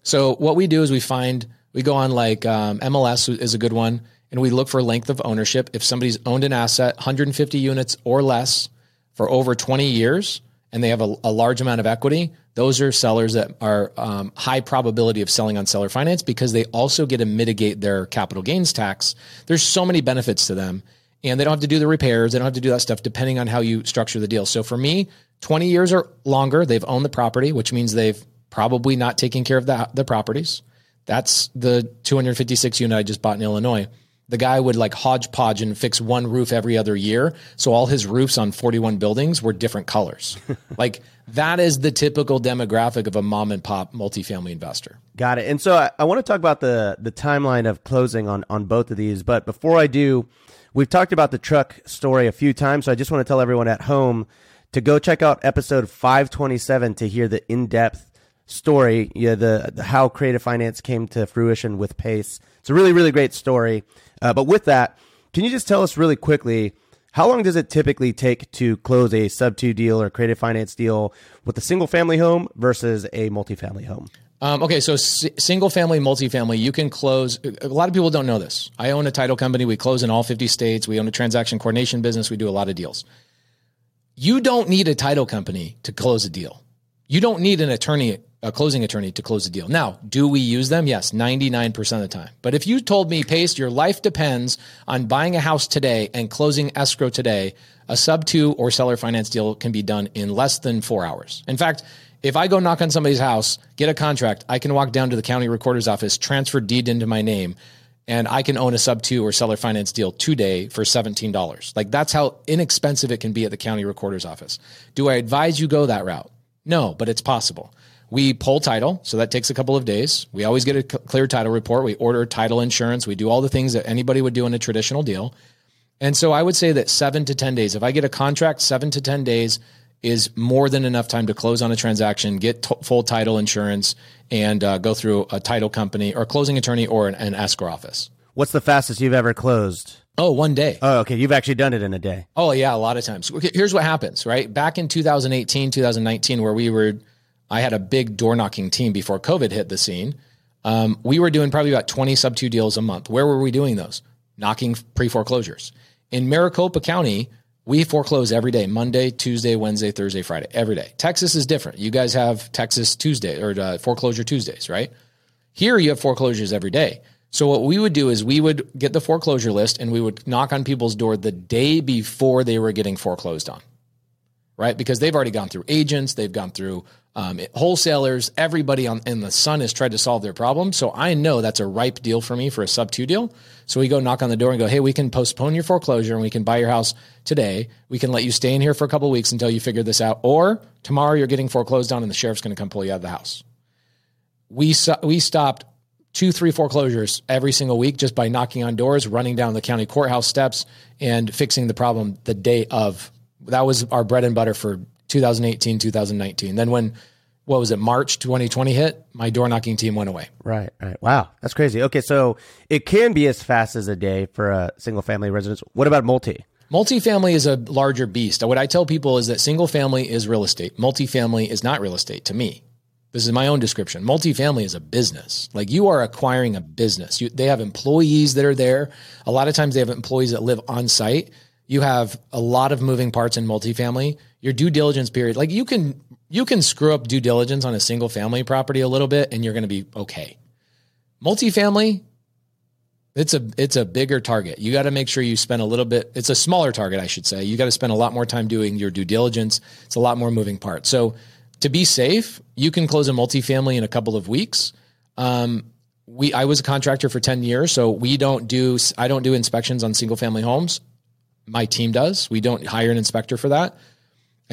[SPEAKER 2] So what we do is we find, we go on like um, MLS is a good one. And we look for length of ownership. If somebody's owned an asset, 150 units or less, for over 20 years and they have a, a large amount of equity, those are sellers that are um, high probability of selling on seller finance because they also get to mitigate their capital gains tax. There's so many benefits to them, and they don't have to do the repairs. They don't have to do that stuff depending on how you structure the deal. So for me, 20 years or longer, they've owned the property, which means they've probably not taken care of the, the properties. That's the 256 unit I just bought in Illinois the guy would like hodgepodge and fix one roof every other year. So all his roofs on 41 buildings were different colors. like that is the typical demographic of a mom and pop multifamily investor.
[SPEAKER 5] Got it. And so I, I want to talk about the the timeline of closing on on both of these. But before I do, we've talked about the truck story a few times. So I just want to tell everyone at home to go check out episode 527 to hear the in depth story, yeah, the, the how creative finance came to fruition with Pace. It's a really really great story. Uh, but with that, can you just tell us really quickly how long does it typically take to close a sub two deal or creative finance deal with a single family home versus a multifamily home?
[SPEAKER 2] Um, okay, so s- single family, multifamily, you can close. A lot of people don't know this. I own a title company. We close in all 50 states. We own a transaction coordination business. We do a lot of deals. You don't need a title company to close a deal. You don't need an attorney a closing attorney to close a deal. Now, do we use them? Yes, 99% of the time. But if you told me, Pace, your life depends on buying a house today and closing escrow today, a sub two or seller finance deal can be done in less than four hours. In fact, if I go knock on somebody's house, get a contract, I can walk down to the county recorder's office, transfer deed into my name, and I can own a sub two or seller finance deal today for $17. Like that's how inexpensive it can be at the county recorder's office. Do I advise you go that route? No, but it's possible. We pull title, so that takes a couple of days. We always get a clear title report. We order title insurance. We do all the things that anybody would do in a traditional deal. And so I would say that seven to 10 days, if I get a contract, seven to 10 days is more than enough time to close on a transaction, get t- full title insurance, and uh, go through a title company or closing attorney or an, an escrow office.
[SPEAKER 5] What's the fastest you've ever closed?
[SPEAKER 2] Oh, one day.
[SPEAKER 5] Oh, okay. You've actually done it in a day.
[SPEAKER 2] Oh, yeah, a lot of times. Here's what happens, right? Back in 2018, 2019, where we were I had a big door knocking team before COVID hit the scene. Um, we were doing probably about 20 sub two deals a month. Where were we doing those? Knocking pre foreclosures. In Maricopa County, we foreclose every day Monday, Tuesday, Wednesday, Thursday, Friday, every day. Texas is different. You guys have Texas Tuesday or uh, foreclosure Tuesdays, right? Here you have foreclosures every day. So what we would do is we would get the foreclosure list and we would knock on people's door the day before they were getting foreclosed on, right? Because they've already gone through agents, they've gone through um, wholesalers, everybody on in the sun has tried to solve their problem. So I know that's a ripe deal for me for a sub two deal. So we go knock on the door and go, hey, we can postpone your foreclosure and we can buy your house today. We can let you stay in here for a couple weeks until you figure this out. Or tomorrow you're getting foreclosed on and the sheriff's going to come pull you out of the house. We we stopped two, three foreclosures every single week just by knocking on doors, running down the county courthouse steps, and fixing the problem the day of. That was our bread and butter for 2018, 2019. Then when what was it, March 2020 hit, my door knocking team went away.
[SPEAKER 5] Right, right. Wow, that's crazy. Okay, so it can be as fast as a day for a single family residence. What about multi?
[SPEAKER 2] Multifamily is a larger beast. What I tell people is that single family is real estate. Multifamily is not real estate to me. This is my own description. Multifamily is a business. Like you are acquiring a business. You, they have employees that are there. A lot of times they have employees that live on site. You have a lot of moving parts in multifamily your due diligence period, like you can you can screw up due diligence on a single family property a little bit and you're going to be okay. Multifamily, it's a it's a bigger target. You got to make sure you spend a little bit. It's a smaller target, I should say. You got to spend a lot more time doing your due diligence. It's a lot more moving parts. So to be safe, you can close a multifamily in a couple of weeks. Um, we I was a contractor for 10 years, so we don't do I don't do inspections on single family homes. My team does. We don't hire an inspector for that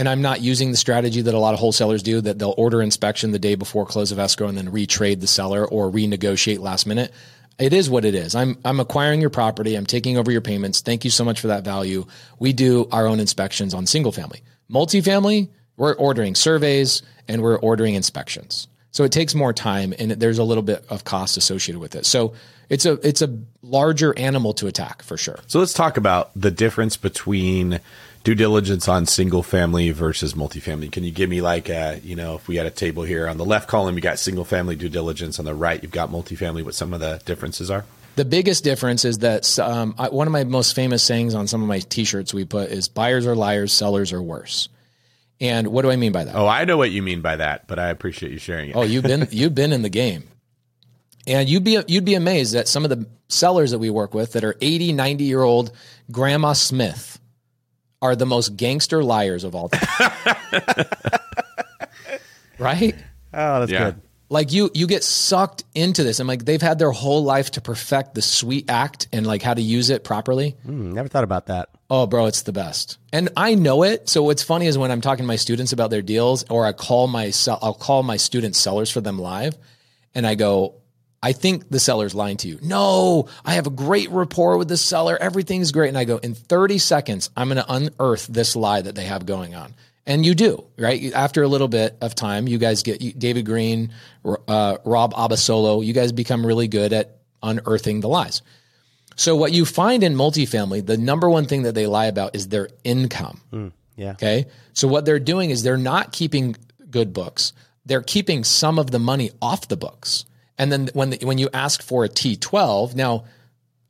[SPEAKER 2] and I'm not using the strategy that a lot of wholesalers do that they'll order inspection the day before close of escrow and then retrade the seller or renegotiate last minute. It is what it is. I'm I'm acquiring your property. I'm taking over your payments. Thank you so much for that value. We do our own inspections on single family. Multifamily, we're ordering surveys and we're ordering inspections. So it takes more time and there's a little bit of cost associated with it. So it's a it's a larger animal to attack for sure.
[SPEAKER 1] So let's talk about the difference between due diligence on single family versus multifamily. Can you give me like a, you know, if we had a table here on the left column, you got single family due diligence. On the right, you've got multifamily. What some of the differences are?
[SPEAKER 2] The biggest difference is that um, I, one of my most famous sayings on some of my T-shirts we put is "buyers are liars, sellers are worse." And what do I mean by that?
[SPEAKER 1] Oh, I know what you mean by that, but I appreciate you sharing it.
[SPEAKER 2] Oh, you've been you've been in the game. And you'd be you'd be amazed at some of the sellers that we work with that are 80, 90 year old grandma Smith are the most gangster liars of all time. right?
[SPEAKER 5] Oh, that's
[SPEAKER 1] Yeah.
[SPEAKER 5] good.
[SPEAKER 2] Like you you get sucked into this and like they've had their whole life to perfect the sweet act and like how to use it properly.
[SPEAKER 5] Hmm, never thought about that.
[SPEAKER 2] Oh, bro, it's the best. And I know it. So what's funny is when I'm talking to my students about their deals, or I call my I'll call my students sellers for them live, and I go, I think the seller's lying to you. No, I have a great rapport with the seller. Everything's great. And I go, in 30 seconds, I'm going to unearth this lie that they have going on. And you do, right? After a little bit of time, you guys get you, David Greene, uh, Rob Abasolo, you guys become really good at unearthing the lies. So what you find in multifamily, the number one thing that they lie about is their income.
[SPEAKER 5] Yeah.
[SPEAKER 2] Okay. So what they're doing is they're not keeping good books. They're keeping some of the money off the books. And then when the, when you ask for a T12, now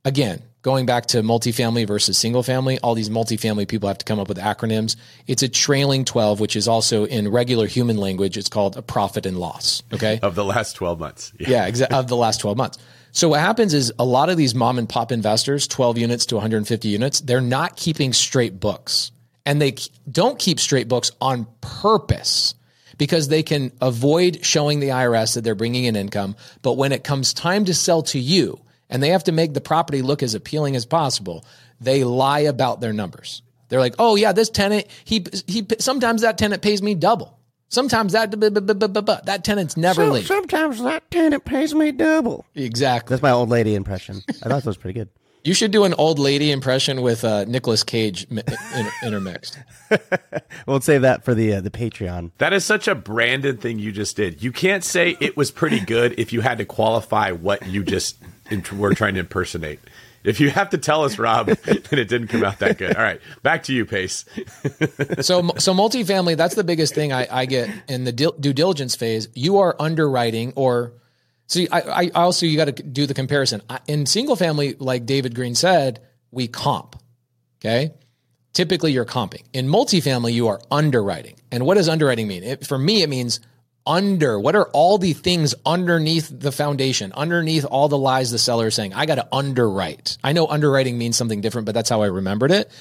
[SPEAKER 2] again, going back to multifamily versus single family, all these multifamily people have to come up with acronyms. It's a trailing 12, which is also in regular human language, it's called a profit and loss. Okay.
[SPEAKER 1] Of the last 12 months. Yeah.
[SPEAKER 2] Yeah, exa- of the last 12 months. So what happens is a lot of these mom and pop investors, 12 units to 150 units, they're not keeping straight books. And they don't keep straight books on purpose because they can avoid showing the IRS that they're bringing in income. But when it comes time to sell to you and they have to make the property look as appealing as possible, they lie about their numbers. They're like, "Oh yeah, this tenant, he he sometimes that tenant pays me double. Sometimes that bu- bu- bu- that tenant's never late."
[SPEAKER 5] sometimes that tenant pays me double.
[SPEAKER 2] Exactly.
[SPEAKER 5] That's my old lady impression. I thought that was pretty good.
[SPEAKER 2] You should do an old lady impression with uh, Nicolas Cage inter- intermixed.
[SPEAKER 5] We'll save that for the uh, the Patreon.
[SPEAKER 1] That is such a Brandon thing you just did. You can't say it was pretty good if you had to qualify what you just int- were trying to impersonate. If you have to tell us, Rob, that it didn't come out that good. All right, back to you, Pace.
[SPEAKER 2] So, so multifamily, that's the biggest thing I, I get in the dil- due diligence phase. You are underwriting or see, I, I also, you got to do the comparison. In single family, like David Greene said, we comp. Okay. Typically you're comping. In multifamily, you are underwriting. And what does underwriting mean? It, for me, it means under. What are all the things underneath the foundation, underneath all the lies the seller is saying? I got to underwrite. I know underwriting means something different, but that's how I remembered it.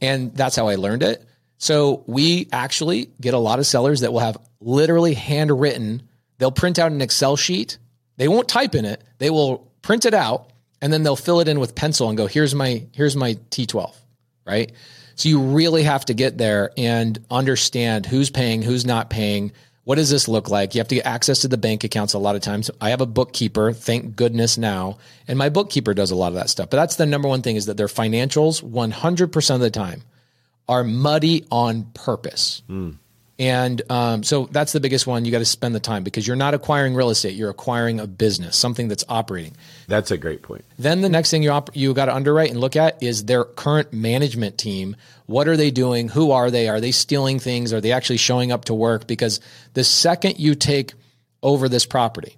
[SPEAKER 2] And that's how I learned it. So we actually get a lot of sellers that will have literally handwritten, they'll print out an Excel sheet. They won't type in it. They will print it out and then they'll fill it in with pencil and go, here's my, here's my T12, right? So you really have to get there and understand who's paying, who's not paying. What does this look like? You have to get access to the bank accounts a lot of times. I have a bookkeeper, thank goodness now, and my bookkeeper does a lot of that stuff. But that's the number one thing is that their financials 100% of the time are muddy on purpose. Hmm. And um, so that's the biggest one. You got to spend the time because you're not acquiring real estate. You're acquiring a business, something that's operating.
[SPEAKER 1] That's a great point.
[SPEAKER 2] Then the next thing you op- you got to underwrite and look at is their current management team. What are they doing? Who are they? Are they stealing things? Are they actually showing up to work? Because the second you take over this property,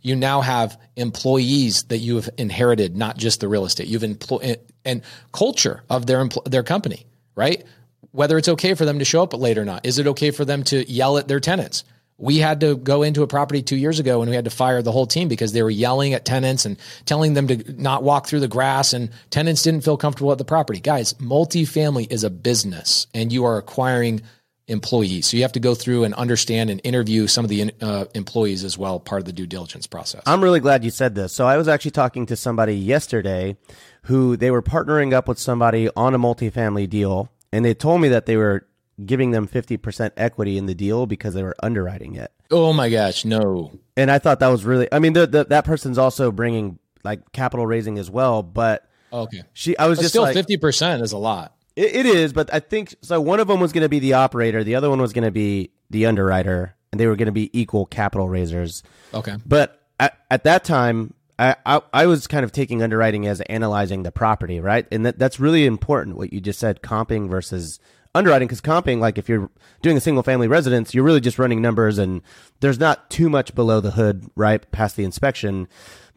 [SPEAKER 2] you now have employees that you have inherited, not just the real estate. You've employed and culture of their empl- their company, right? Whether it's okay for them to show up late or not. Is it okay for them to yell at their tenants? We had to go into a property two years ago and we had to fire the whole team because they were yelling at tenants and telling them to not walk through the grass and tenants didn't feel comfortable at the property. Guys, multifamily is a business and you are acquiring employees. So you have to go through and understand and interview some of the uh, employees as well, part of the due diligence process.
[SPEAKER 5] I'm really glad you said this. So I was actually talking to somebody yesterday who they were partnering up with somebody on a multifamily deal, and they told me that they were giving them 50% equity in the deal because they were underwriting it.
[SPEAKER 2] oh my gosh, no.
[SPEAKER 5] And I thought that was really, I mean, the, the, that person's also bringing like capital raising as well, but
[SPEAKER 2] Okay.
[SPEAKER 5] she, I was
[SPEAKER 2] But
[SPEAKER 5] just
[SPEAKER 2] still
[SPEAKER 5] like,
[SPEAKER 2] 50% is a lot.
[SPEAKER 5] It, it is, but I think so. One of them was going to be the operator, the other one was going to be the underwriter, and they were going to be equal capital raisers.
[SPEAKER 2] Okay.
[SPEAKER 5] But at, at that time, I, I was kind of taking underwriting as analyzing the property, right? And that that's really important. What you just said, comping versus underwriting, because comping, like if you're doing a single family residence, you're really just running numbers, and there's not too much below the hood, right, past the inspection.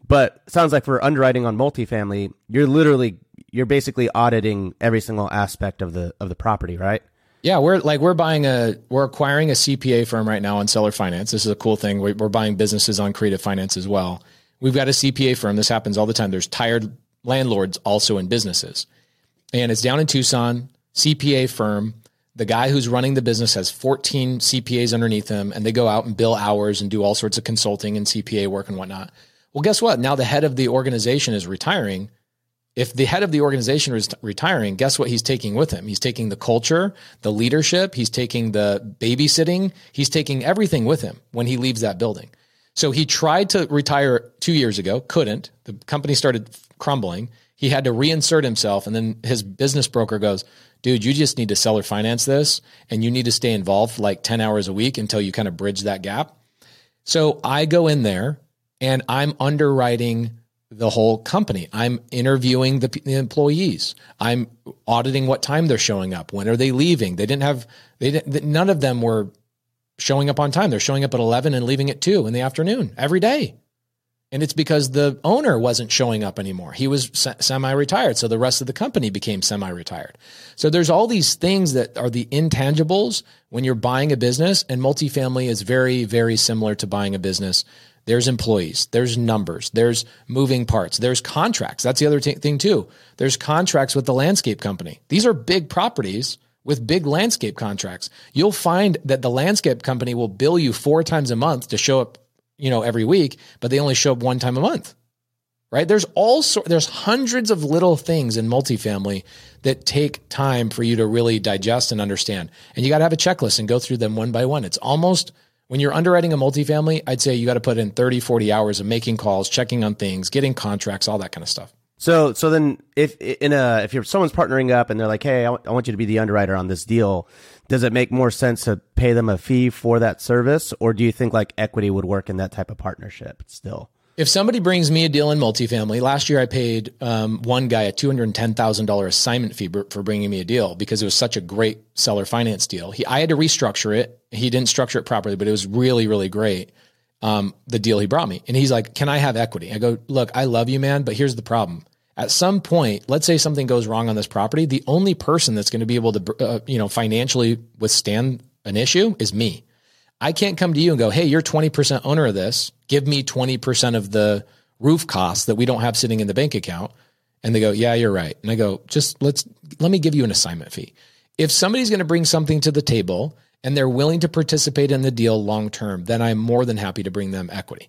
[SPEAKER 5] But sounds like for underwriting on multifamily, you're literally you're basically auditing every single aspect of the of the property, right?
[SPEAKER 2] Yeah, we're like we're buying a we're acquiring a CPA firm right now on seller finance. This is a cool thing. We're buying businesses on creative finance as well. We've got a CPA firm. This happens all the time. There's tired landlords also in businesses, and it's down in Tucson. CPA firm. The guy who's running the business has 14 CPAs underneath him, and they go out and bill hours and do all sorts of consulting and CPA work and whatnot. Well, guess what? Now the head of the organization is retiring if the head of the organization is retiring, guess what he's taking with him? He's taking the culture, the leadership, he's taking the babysitting, he's taking everything with him when he leaves that building. So he tried to retire two years ago, couldn't. The company started crumbling. He had to reinsert himself. And then his business broker goes, dude, you just need to seller finance this and you need to stay involved like 10 hours a week until you kind of bridge that gap. So I go in there and I'm underwriting the whole company. I'm interviewing the, the, employees. I'm auditing what time they're showing up. When are they leaving? They didn't have they didn't, none of them were showing up on time. They're showing up at 11 and leaving at 2 in the afternoon every day. And it's because the owner wasn't showing up anymore. He was semi-retired, so the rest of the company became semi-retired. So there's all these things that are the intangibles when you're buying a business and multifamily is very very similar to buying a business there's employees, there's numbers, there's moving parts, there's contracts. That's the other t- thing too. There's contracts with the landscape company. These are big properties with big landscape contracts. You'll find that the landscape company will bill you four times a month to show up, you know, every week, but they only show up one time a month. Right? There's all sort there's hundreds of little things in multifamily that take time for you to really digest and understand. And you got to have a checklist and go through them one by one. It's almost when you're underwriting a multifamily, I'd say you got to put in 30, 40 hours of making calls, checking on things, getting contracts, all that kind of stuff.
[SPEAKER 5] So, so then if in a if you're someone's partnering up and they're like, "Hey, I, w- I want you to be the underwriter on this deal," does it make more sense to pay them a fee for that service, or do you think like equity would work in that type of partnership still?
[SPEAKER 2] If somebody brings me a deal in multifamily, last year I paid um, one guy a two hundred ten thousand dollar assignment fee for bringing me a deal because it was such a great seller finance deal. He, I had to restructure it. He didn't structure it properly, but it was really, really great. Um, the deal he brought me, and he's like, "Can I have equity?" I go, "Look, I love you, man, but here's the problem. At some point, let's say something goes wrong on this property, the only person that's going to be able to, uh, you know, financially withstand an issue is me." I can't come to you and go, hey, you're 20% owner of this. Give me 20% of the roof costs that we don't have sitting in the bank account. And they go, yeah, you're right. And I go, just let's, let me give you an assignment fee. If somebody's going to bring something to the table and they're willing to participate in the deal long term, then I'm more than happy to bring them equity.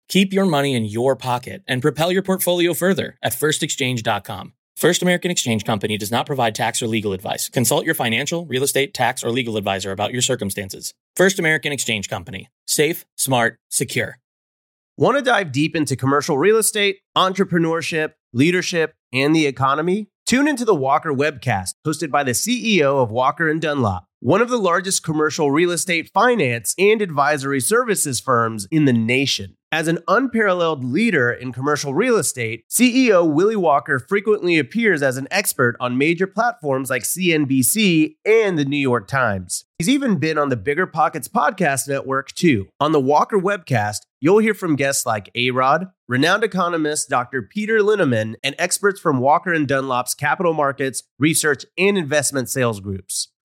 [SPEAKER 6] Keep your money in your pocket and propel your portfolio further at firstexchange.com. First American Exchange Company does not provide tax or legal advice. Consult your financial, real estate, tax, or legal advisor about your circumstances. First American Exchange Company. Safe, smart, secure.
[SPEAKER 3] Want to dive deep into commercial real estate, entrepreneurship, leadership, and the economy? Tune into the Walker webcast hosted by the CEO of Walker and Dunlop, one of the largest commercial real estate finance and advisory services firms in the nation. As an unparalleled leader in commercial real estate, CEO Willie Walker frequently appears as an expert on major platforms like CNBC and the New York Times. He's even been on the BiggerPockets podcast network too. On the Walker webcast, you'll hear from guests like A-Rod, renowned economist Dr. Peter Linneman, and experts from Walker and Dunlop's capital markets, research, and investment sales groups.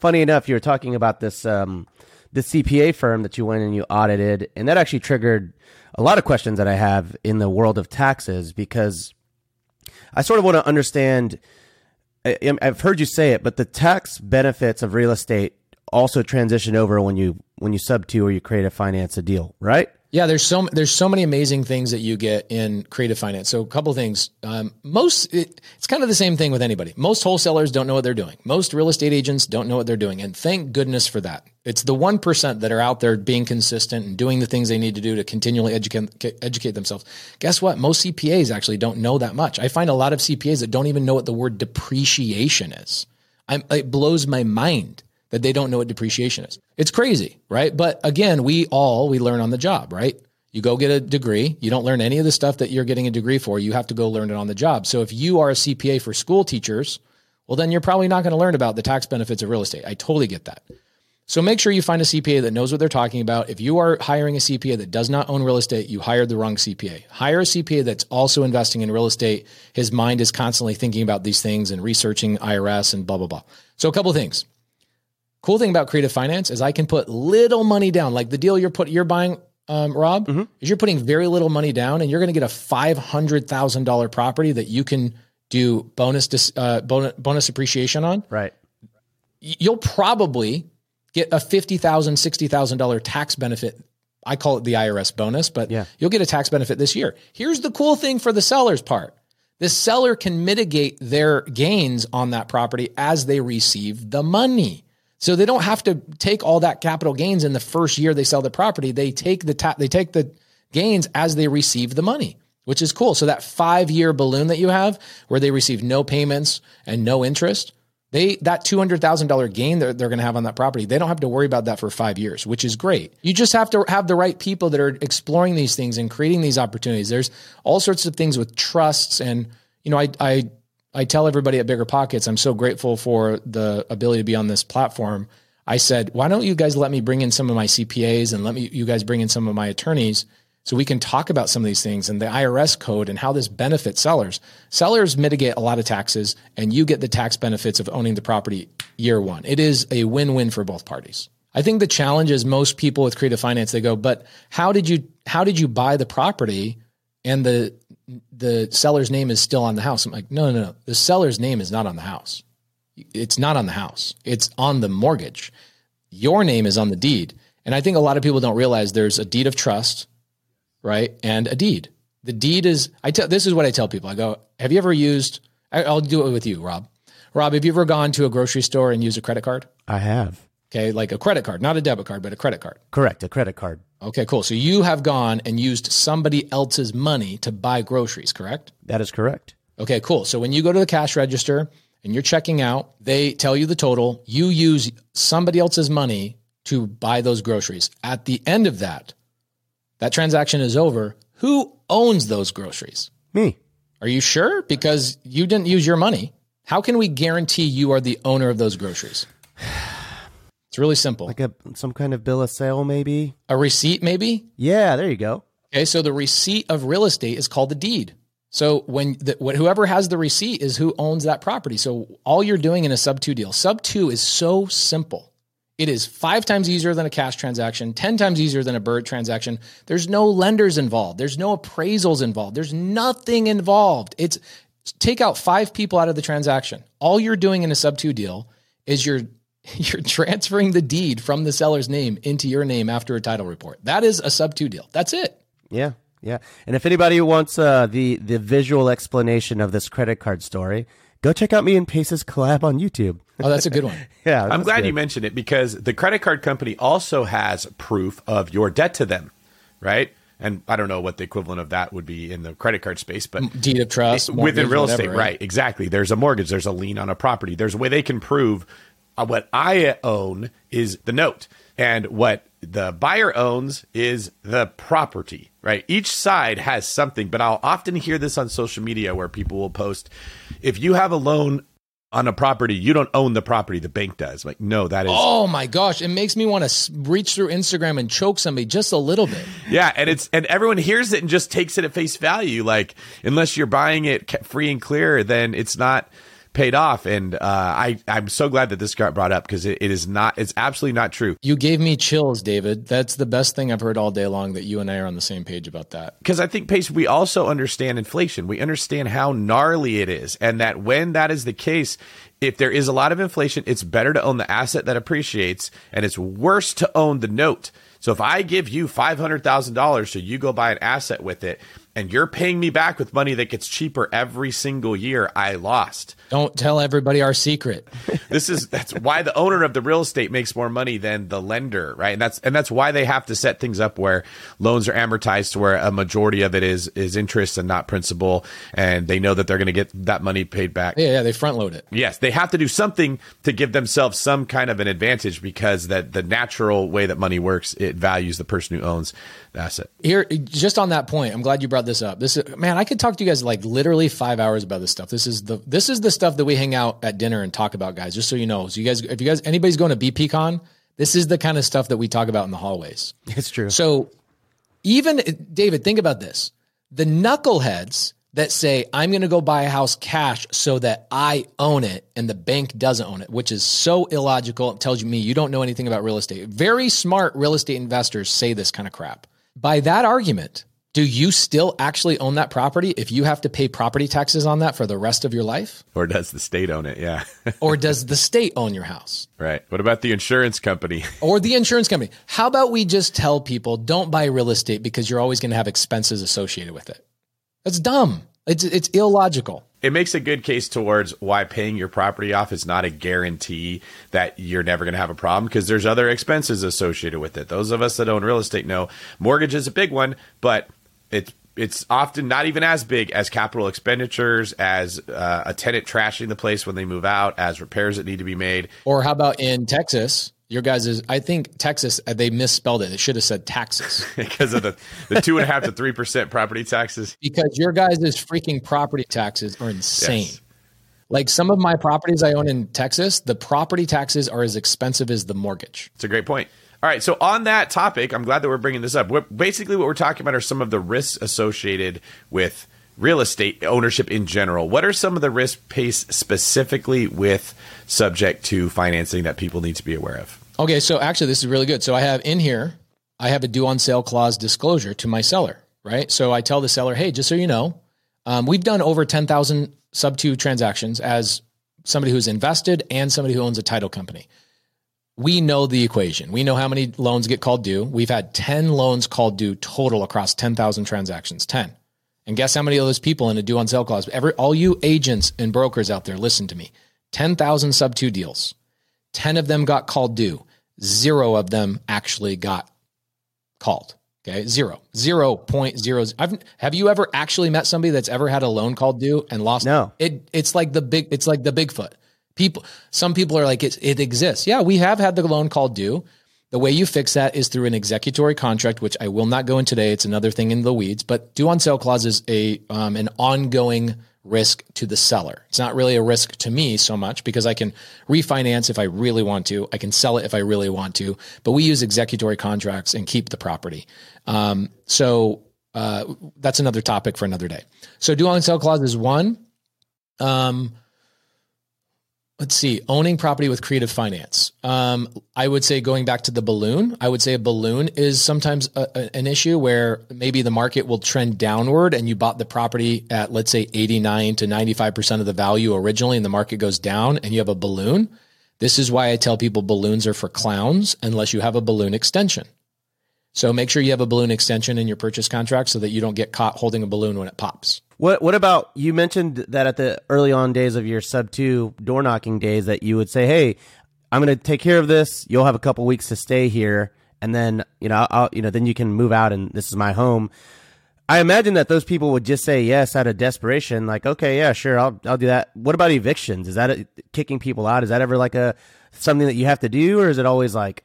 [SPEAKER 5] funny enough, you were talking about this um, the CPA firm that you went and you audited, and that actually triggered a lot of questions that I have in the world of taxes because I sort of want to understand. I, I've heard you say it, but the tax benefits of real estate also transition over when you when you sub to or you create a finance a deal, right?
[SPEAKER 2] Yeah, there's so there's so many amazing things that you get in creative finance. So a couple things. Um, most it, it's kind of the same thing with anybody. Most wholesalers don't know what they're doing. Most real estate agents don't know what they're doing, and thank goodness for that. It's the one percent that are out there being consistent and doing the things they need to do to continually educate educate themselves. Guess what? Most CPAs actually don't know that much. I find a lot of CPAs that don't even know what the word depreciation is. I'm, it blows my mind that they don't know what depreciation is. It's crazy, right? But again, we all we learn on the job, right? You go get a degree, you don't learn any of the stuff that you're getting a degree for, you have to go learn it on the job. So if you are a CPA for school teachers, well then you're probably not going to learn about the tax benefits of real estate. I totally get that. So make sure you find a CPA that knows what they're talking about. If you are hiring a CPA that does not own real estate, you hired the wrong CPA. Hire a CPA that's also investing in real estate. His mind is constantly thinking about these things and researching IRS and blah blah blah. So a couple things. Cool thing about creative finance is I can put little money down. Like the deal you're put you're buying, um, Rob, mm-hmm. is you're putting very little money down, and you're going to get a five hundred thousand dollar property that you can do bonus dis, uh, bonus bonus appreciation on.
[SPEAKER 5] Right.
[SPEAKER 2] You'll probably get a fifty thousand, sixty thousand dollar tax benefit. I call it the IRS bonus, but yeah. you'll get a tax benefit this year. Here's the cool thing for the seller's part. The seller can mitigate their gains on that property as they receive the money. So they don't have to take all that capital gains in the first year they sell the property. They take the ta- they take the gains as they receive the money, which is cool. So that 5-year balloon that you have where they receive no payments and no interest, they that $200,000 gain they're, they're going to have on that property, they don't have to worry about that for 5 years, which is great. You just have to have the right people that are exploring these things and creating these opportunities. There's all sorts of things with trusts and you know, I I I tell everybody at BiggerPockets, I'm so grateful for the ability to be on this platform. I said, why don't you guys let me bring in some of my CPAs and let me you guys bring in some of my attorneys so we can talk about some of these things and the IRS code and how this benefits sellers. Sellers mitigate a lot of taxes and you get the tax benefits of owning the property year one. It is a win-win for both parties. I think the challenge is most people with creative finance they go, "But how did you how did you buy the property and the the seller's name is still on the house?" I'm like, "No, no, no. The seller's name is not on the house. It's not on the house. It's on the mortgage. Your name is on the deed." And I think a lot of people don't realize there's a deed of trust right? And a deed. The deed is I tell this is what I tell people. I go, have you ever used? I, I'll do it with you, Rob. Rob, have you ever gone to a grocery store and used a credit card?
[SPEAKER 5] I have.
[SPEAKER 2] Okay, like a credit card, not a debit card, but a credit card.
[SPEAKER 5] Correct, a credit card.
[SPEAKER 2] Okay, cool. So you have gone and used somebody else's money to buy groceries, correct?
[SPEAKER 5] That is correct.
[SPEAKER 2] Okay, cool. So when you go to the cash register and you're checking out, they tell you the total. You use somebody else's money to buy those groceries. At the end of that, that transaction is over. Who owns those groceries?
[SPEAKER 5] Me.
[SPEAKER 2] Are you sure? Because you didn't use your money. How can we guarantee you are the owner of those groceries? It's really simple.
[SPEAKER 5] Like a some kind of bill of sale, maybe.
[SPEAKER 2] a receipt, maybe?
[SPEAKER 5] Yeah, there you go.
[SPEAKER 2] Okay, so the receipt of real estate is called the deed. So when the, wh- whoever has the receipt is who owns that property. So all you're doing in a sub two deal, sub two is so simple. It is five times easier than a cash transaction, 10 times easier than a BRRRR transaction. There's no lenders involved. There's no appraisals involved. There's nothing involved. It's take out five people out of the transaction. All you're doing in a sub two deal is you're you're transferring the deed from the seller's name into your name after a title report. That is a sub two deal. That's it.
[SPEAKER 5] Yeah, yeah. And if anybody wants uh, the the visual explanation of this credit card story, go check out me and Pace's collab on YouTube.
[SPEAKER 2] Oh, that's a good one.
[SPEAKER 5] Yeah,
[SPEAKER 1] I'm glad
[SPEAKER 5] good.
[SPEAKER 1] you mentioned it because the credit card company also has proof of your debt to them, right? And I don't know what the equivalent of that would be in the credit card space, but
[SPEAKER 2] Deed of trust
[SPEAKER 1] within real
[SPEAKER 2] whatever,
[SPEAKER 1] estate, right? Exactly. There's a mortgage, there's a lien on a property. There's a way they can prove Uh, what I own is the note, and what the buyer owns is the property, right? Each side has something, but I'll often hear this on social media where people will post, if you have a loan on a property, you don't own the property, the bank does. Like, no, that is
[SPEAKER 2] Oh my gosh, it makes me want to reach through Instagram and choke somebody just a little bit.
[SPEAKER 1] Yeah, and it's and everyone hears it and just takes it at face value. Like unless you're buying it free and clear, then it's not paid off. And uh, I I'm so glad that this got brought up because it, it is not. It's absolutely not true.
[SPEAKER 2] You gave me chills, David. That's the best thing I've heard all day long that you and I are on the same page about that.
[SPEAKER 1] Because I think Pace, we also understand inflation. We understand how gnarly it is, and that when that is the case. If there is a lot of inflation, it's better to own the asset that appreciates, and it's worse to own the note. So if I give you five hundred thousand dollars, so you go buy an asset with it, and you're paying me back with money that gets cheaper every single year, I lost.
[SPEAKER 2] Don't tell everybody our secret.
[SPEAKER 1] This is that's why the owner of the real estate makes more money than the lender, right? And that's and that's why they have to set things up where loans are amortized to where a majority of it is is interest and not principal, and they know that they're going to get that money paid back.
[SPEAKER 2] Yeah, yeah, they front load it.
[SPEAKER 1] Yes, they have to do something to give themselves some kind of an advantage because that the natural way that money works, it values the person who owns the asset.
[SPEAKER 2] Here, just on that point, I'm glad you brought this up. This is man, I could talk to you guys like literally five hours about this stuff. This is the this is the stuff that we hang out at dinner and talk about, guys. Just so you know, so you guys, if you guys anybody's going to BPCon, this is the kind of stuff that we talk about in the hallways.
[SPEAKER 5] It's true.
[SPEAKER 2] So even David, think about this. The knuckleheads that say, I'm going to go buy a house cash so that I own it and the bank doesn't own it, which is so illogical. It tells you me you don't know anything about real estate. Very smart real estate investors say this kind of crap. By that argument, do you still actually own that property if you have to pay property taxes on that for the rest of your life?
[SPEAKER 1] Or does the state own it? Yeah.
[SPEAKER 2] Or does the state own your house?
[SPEAKER 1] right. What about the insurance company?
[SPEAKER 2] or the insurance company. How about we just tell people don't buy real estate because you're always going to have expenses associated with it? That's dumb. It's it's illogical.
[SPEAKER 1] it makes a good case towards why paying your property off is not a guarantee that you're never going to have a problem because there's other expenses associated with it. Those of us that own real estate know mortgage is a big one, but it's it's often not even as big as capital expenditures, as uh, a tenant trashing the place when they move out, as repairs that need to be made.
[SPEAKER 2] Or how about in Texas? Your guys is I think Texas uh, they misspelled it. It should have said taxes
[SPEAKER 1] because of the, the two and a half to three percent property taxes.
[SPEAKER 2] because your guys is freaking property taxes are insane.
[SPEAKER 1] Yes.
[SPEAKER 2] Like some of my properties I own in Texas, the property taxes are as expensive as the mortgage.
[SPEAKER 1] It's a great point. All right, so on that topic, I'm glad that we're bringing this up. What, basically, what we're talking about are some of the risks associated with real estate ownership in general. What are some of the risks faced specifically with subject to financing that people need to be aware of?
[SPEAKER 2] Okay, so actually, this is really good. So I have in here, I have a due on sale clause disclosure to my seller, right? So I tell the seller, hey, just so you know, um, we've done over 10,000 sub two transactions as somebody who's invested and somebody who owns a title company we know the equation. We know how many loans get called due. We've had 10 loans called due total across 10,000 transactions. 10. And guess how many of those people in a due on sale clause? Every, all you agents and brokers out there, listen to me. 10,000 sub two deals. 10 of them got called due. Zero of them actually got called. Okay. Zero. Zero point zero. I've, have you ever actually met somebody that's ever had a loan called due and lost?
[SPEAKER 5] No.
[SPEAKER 2] It, it's like the big, it's like the Bigfoot. People, some people are like, it, it exists. Yeah, we have had the loan called due. The way you fix that is through an executory contract, which I will not go in today. It's another thing in the weeds. But due on sale clause is a um, an ongoing risk to the seller. It's not really a risk to me so much because I can refinance if I really want to. I can sell it if I really want to. But we use executory contracts and keep the property. Um, so uh, that's another topic for another day. So due on sale clause is one. Um, let's see owning property with creative finance. Um, i would say going back to the balloon i would say a balloon is sometimes a, a, an issue where maybe the market will trend downward and you bought the property at let's say 89 to 95% of the value originally and the market goes down and you have a balloon. This is why i tell people balloons are for clowns unless you have a balloon extension. So make sure you have a balloon extension in your purchase contract so that you don't get caught holding a balloon when it pops
[SPEAKER 5] what What about you mentioned that at the early on days of your sub two door knocking days that you would say, "Hey, I'm going to take care of this. You'll have a couple weeks to stay here, and then you know, I'll, you know, then you can move out, and this is my home." I imagine that those people would just say yes out of desperation, like, "Okay, yeah, sure, I'll I'll do that." What about evictions? Is that a, kicking people out? Is that ever like a something that you have to do, or is it always like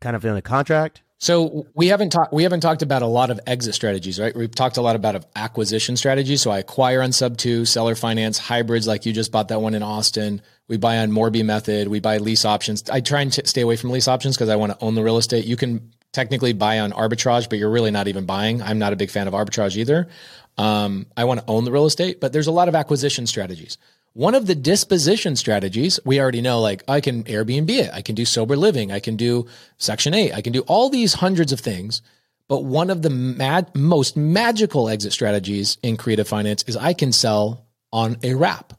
[SPEAKER 5] kind of in a contract?
[SPEAKER 2] So we haven't talked we haven't talked about a lot of exit strategies, right? We've talked a lot about of acquisition strategies. So I acquire on sub two, seller finance, hybrids like you just bought that one in Austin. We buy on Morby method. We buy lease options. I try and t- stay away from lease options because I want to own the real estate. You can technically buy on arbitrage, but you're really not even buying. I'm not a big fan of arbitrage either. Um, I want to own the real estate, but there's a lot of acquisition strategies. One of the disposition strategies, we already know, like I can Airbnb it, I can do sober living, I can do Section 8, I can do all these hundreds of things. But one of the mad, most magical exit strategies in creative finance is I can sell on a wrap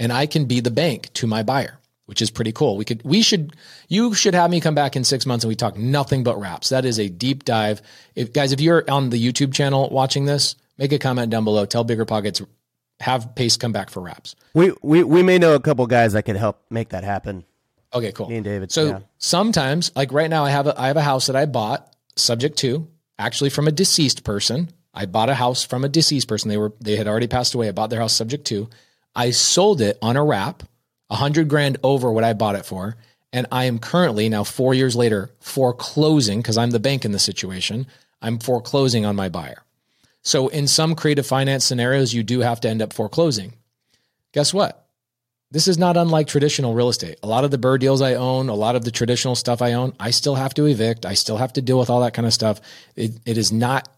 [SPEAKER 2] and I can be the bank to my buyer, which is pretty cool. We could, we should, you should have me come back in six months and we talk nothing but wraps. That is a deep dive. If guys, if you're on the YouTube channel watching this, make a comment down below. Tell BiggerPockets have Pace come back for wraps.
[SPEAKER 5] We we we may know a couple guys that could help make that happen.
[SPEAKER 2] Okay, cool.
[SPEAKER 5] Me and David.
[SPEAKER 2] So
[SPEAKER 5] yeah.
[SPEAKER 2] sometimes, like right now, I have a I have a house that I bought subject to actually from a deceased person. I bought a house from a deceased person. They were they had already passed away. I bought their house subject to. I sold it on a wrap, a hundred grand over what I bought it for, and I am currently now four years later foreclosing because I'm the bank in the situation. I'm foreclosing on my buyer. So in some creative finance scenarios, you do have to end up foreclosing. Guess what? This is not unlike traditional real estate. A lot of the BRRRR deals I own, a lot of the traditional stuff I own, I still have to evict. I still have to deal with all that kind of stuff. It, it is not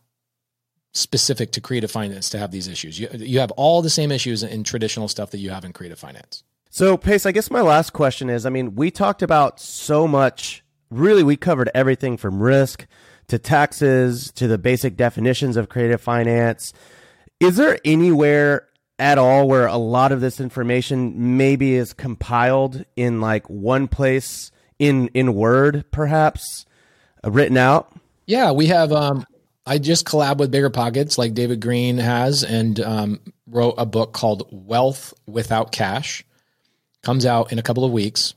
[SPEAKER 2] specific to creative finance to have these issues. You, you have all the same issues in traditional stuff that you have in creative finance.
[SPEAKER 5] So, Pace, I guess my last question is I mean, we talked about so much, really, we covered everything from risk to taxes to the basic definitions of creative finance. Is there anywhere at all where a lot of this information maybe is compiled in like one place in in Word, perhaps uh, written out?
[SPEAKER 2] Yeah, we have. Um, I just collab with BiggerPockets, like David Greene has, and um, wrote a book called Wealth Without Cash. Comes out in a couple of weeks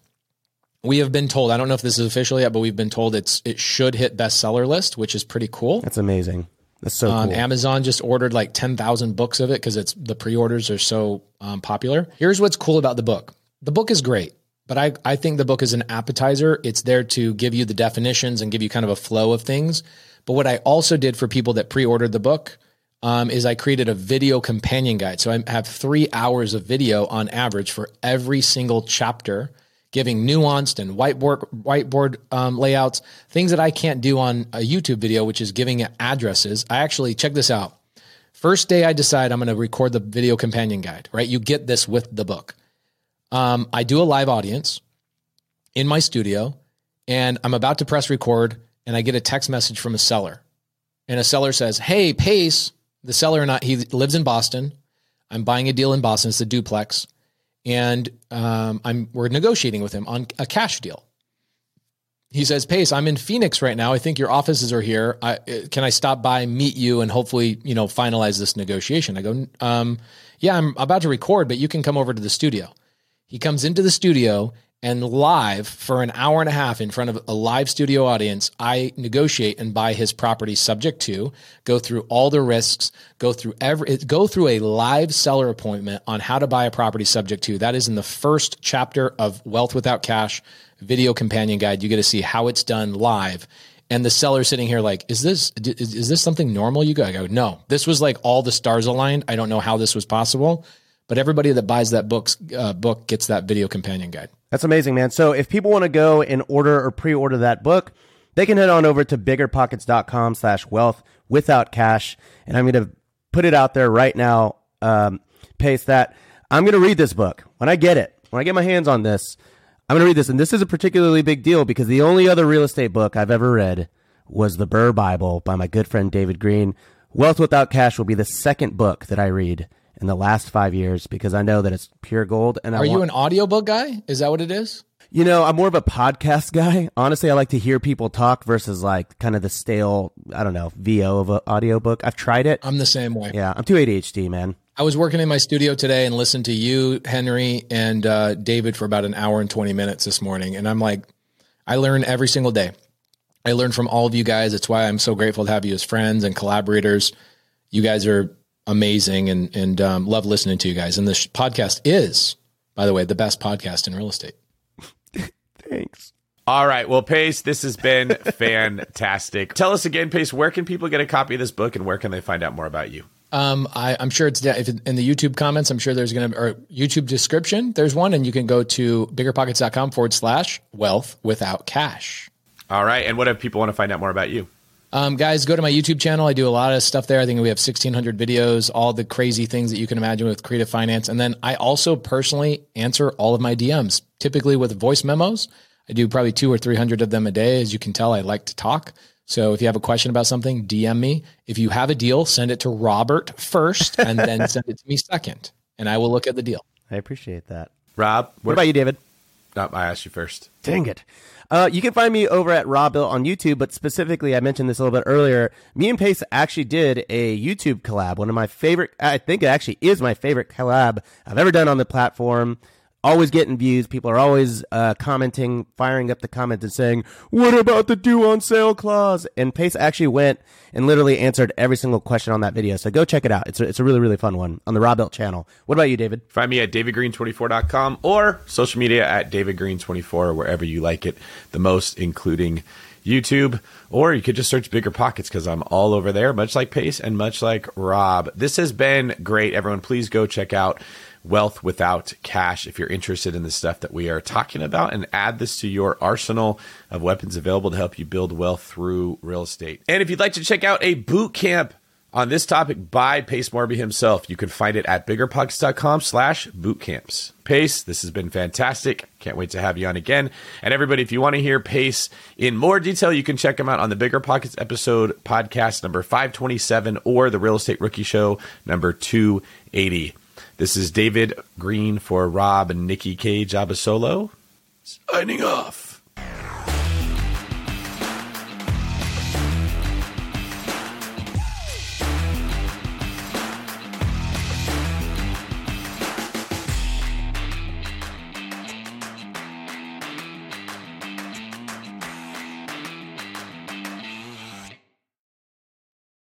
[SPEAKER 2] we have been told, I don't know if this is official yet, but we've been told it's it should hit bestseller list, which is pretty cool.
[SPEAKER 5] That's amazing. That's so
[SPEAKER 2] um,
[SPEAKER 5] cool.
[SPEAKER 2] Amazon just ordered like 10,000 books of it because it's the pre-orders are so um, popular. Here's what's cool about the book. The book is great, but I, I think the book is an appetizer. It's there to give you the definitions and give you kind of a flow of things. But what I also did for people that pre-ordered the book, um, is I created a video companion guide. So I have three hours of video on average for every single chapter, giving nuanced and whiteboard whiteboard um, layouts, things that I can't do on a YouTube video, which is giving addresses. I actually check this out. First day I decide I'm going to record the video companion guide. Right, you get this with the book. Um, I do a live audience in my studio, and I'm about to press record, and I get a text message from a seller, and a seller says, "Hey, Pace." the seller and I, he lives in Boston. I'm buying a deal in Boston. It's a duplex, and um, I'm we're negotiating with him on a cash deal. He says, "Pace, I'm in Phoenix right now. I think your offices are here. I, can I stop by, meet you, and hopefully, you know, finalize this negotiation?" I go, um, "Yeah, I'm about to record, but you can come over to the studio." He comes into the studio and live for an hour and a half in front of a live studio audience, I negotiate and buy his property subject to, go through all the risks, go through every, go through a live seller appointment on how to buy a property subject to. That is in the first chapter of Wealth Without Cash video companion guide. You get to see how it's done live. And the seller sitting here like, is this, is, is this something normal? You go, I go, no, this was like all the stars aligned. I don't know how this was possible, but everybody that buys that book's uh, book gets that video companion guide.
[SPEAKER 5] That's amazing, man. So if people want to go and order or pre-order that book, they can head on over to biggerpockets.com slash wealth without cash. And I'm going to put it out there right now, um, Pace that. I'm going to read this book when I get it. When I get my hands on this, I'm going to read this. And this is a particularly big deal because the only other real estate book I've ever read was the BRRRR Bible by my good friend David Greene. Wealth Without Cash will be the second book that I read in the last five years because I know that it's pure gold. And
[SPEAKER 2] are
[SPEAKER 5] I
[SPEAKER 2] you
[SPEAKER 5] want,
[SPEAKER 2] an audiobook guy? Is that what it is?
[SPEAKER 5] You know, I'm more of a podcast guy. Honestly, I like to hear people talk versus like kind of the stale, I don't know, VO of an audiobook. I've tried it.
[SPEAKER 2] I'm the same way.
[SPEAKER 5] Yeah, I'm too ADHD, man.
[SPEAKER 2] I was working in my studio today and listened to you, Henry, and uh, David for about an hour and 20 minutes this morning. And I'm like, I learn every single day. I learn from all of you guys. It's why I'm so grateful to have you as friends and collaborators. You guys are amazing and and um, love listening to you guys. And this podcast is, by the way, the best podcast in real estate.
[SPEAKER 5] Thanks.
[SPEAKER 1] All right. Well, Pace, this has been fantastic. Tell us again, Pace, where can people get a copy of this book and where can they find out more about you?
[SPEAKER 2] Um, I, am sure it's if it, in the YouTube comments. I'm sure there's going to or YouTube description. There's one, and you can go to biggerpockets.com forward slash wealth without cash.
[SPEAKER 1] All right. And what if people want to find out more about you?
[SPEAKER 2] Um, guys, go to my YouTube channel. I do a lot of stuff there. I think we have 1,600 videos, all the crazy things that you can imagine with creative finance. And then I also personally answer all of my DMs, typically with voice memos. I do probably two or 300 of them a day. As you can tell, I like to talk. So if you have a question about something, DM me. If you have a deal, send it to Robert first and then send it to me second, and I will look at the deal.
[SPEAKER 5] I appreciate that.
[SPEAKER 1] Rob,
[SPEAKER 5] what, what about you, David?
[SPEAKER 1] I asked you first.
[SPEAKER 5] Dang it. Uh, you can find me over at Robuilt on YouTube, but specifically, I mentioned this a little bit earlier. Me and Pace actually did a YouTube collab. One of my favorite, I think it actually is my favorite collab I've ever done on the platform always getting views. People are always uh, commenting, firing up the comments and saying, "What about the due on sale clause?" And Pace actually went and literally answered every single question on that video. So go check it out. It's a, it's a really really fun one on the Robuilt channel. What about you, David?
[SPEAKER 1] Find me at davidgreene24.com or social media at davidgreene24 wherever you like it the most, including. YouTube, or you could just search BiggerPockets because I'm all over there, much like Pace and much like Rob. This has been great, everyone. Please go check out wealth without cash if you're interested in the stuff that we are talking about and add this to your arsenal of weapons available to help you build wealth through real estate. And if you'd like to check out a boot camp on this topic by Pace Morby himself, you can find it at biggerpockets.com slash bootcamps. Pace, this has been fantastic. Can't wait to have you on again. And everybody, if you want to hear Pace in more detail, you can check him out on the BiggerPockets episode podcast number 527 or the Real Estate Rookie Show number 280. This is David Greene for Rob and Nikki K. Jabasolo. Signing off.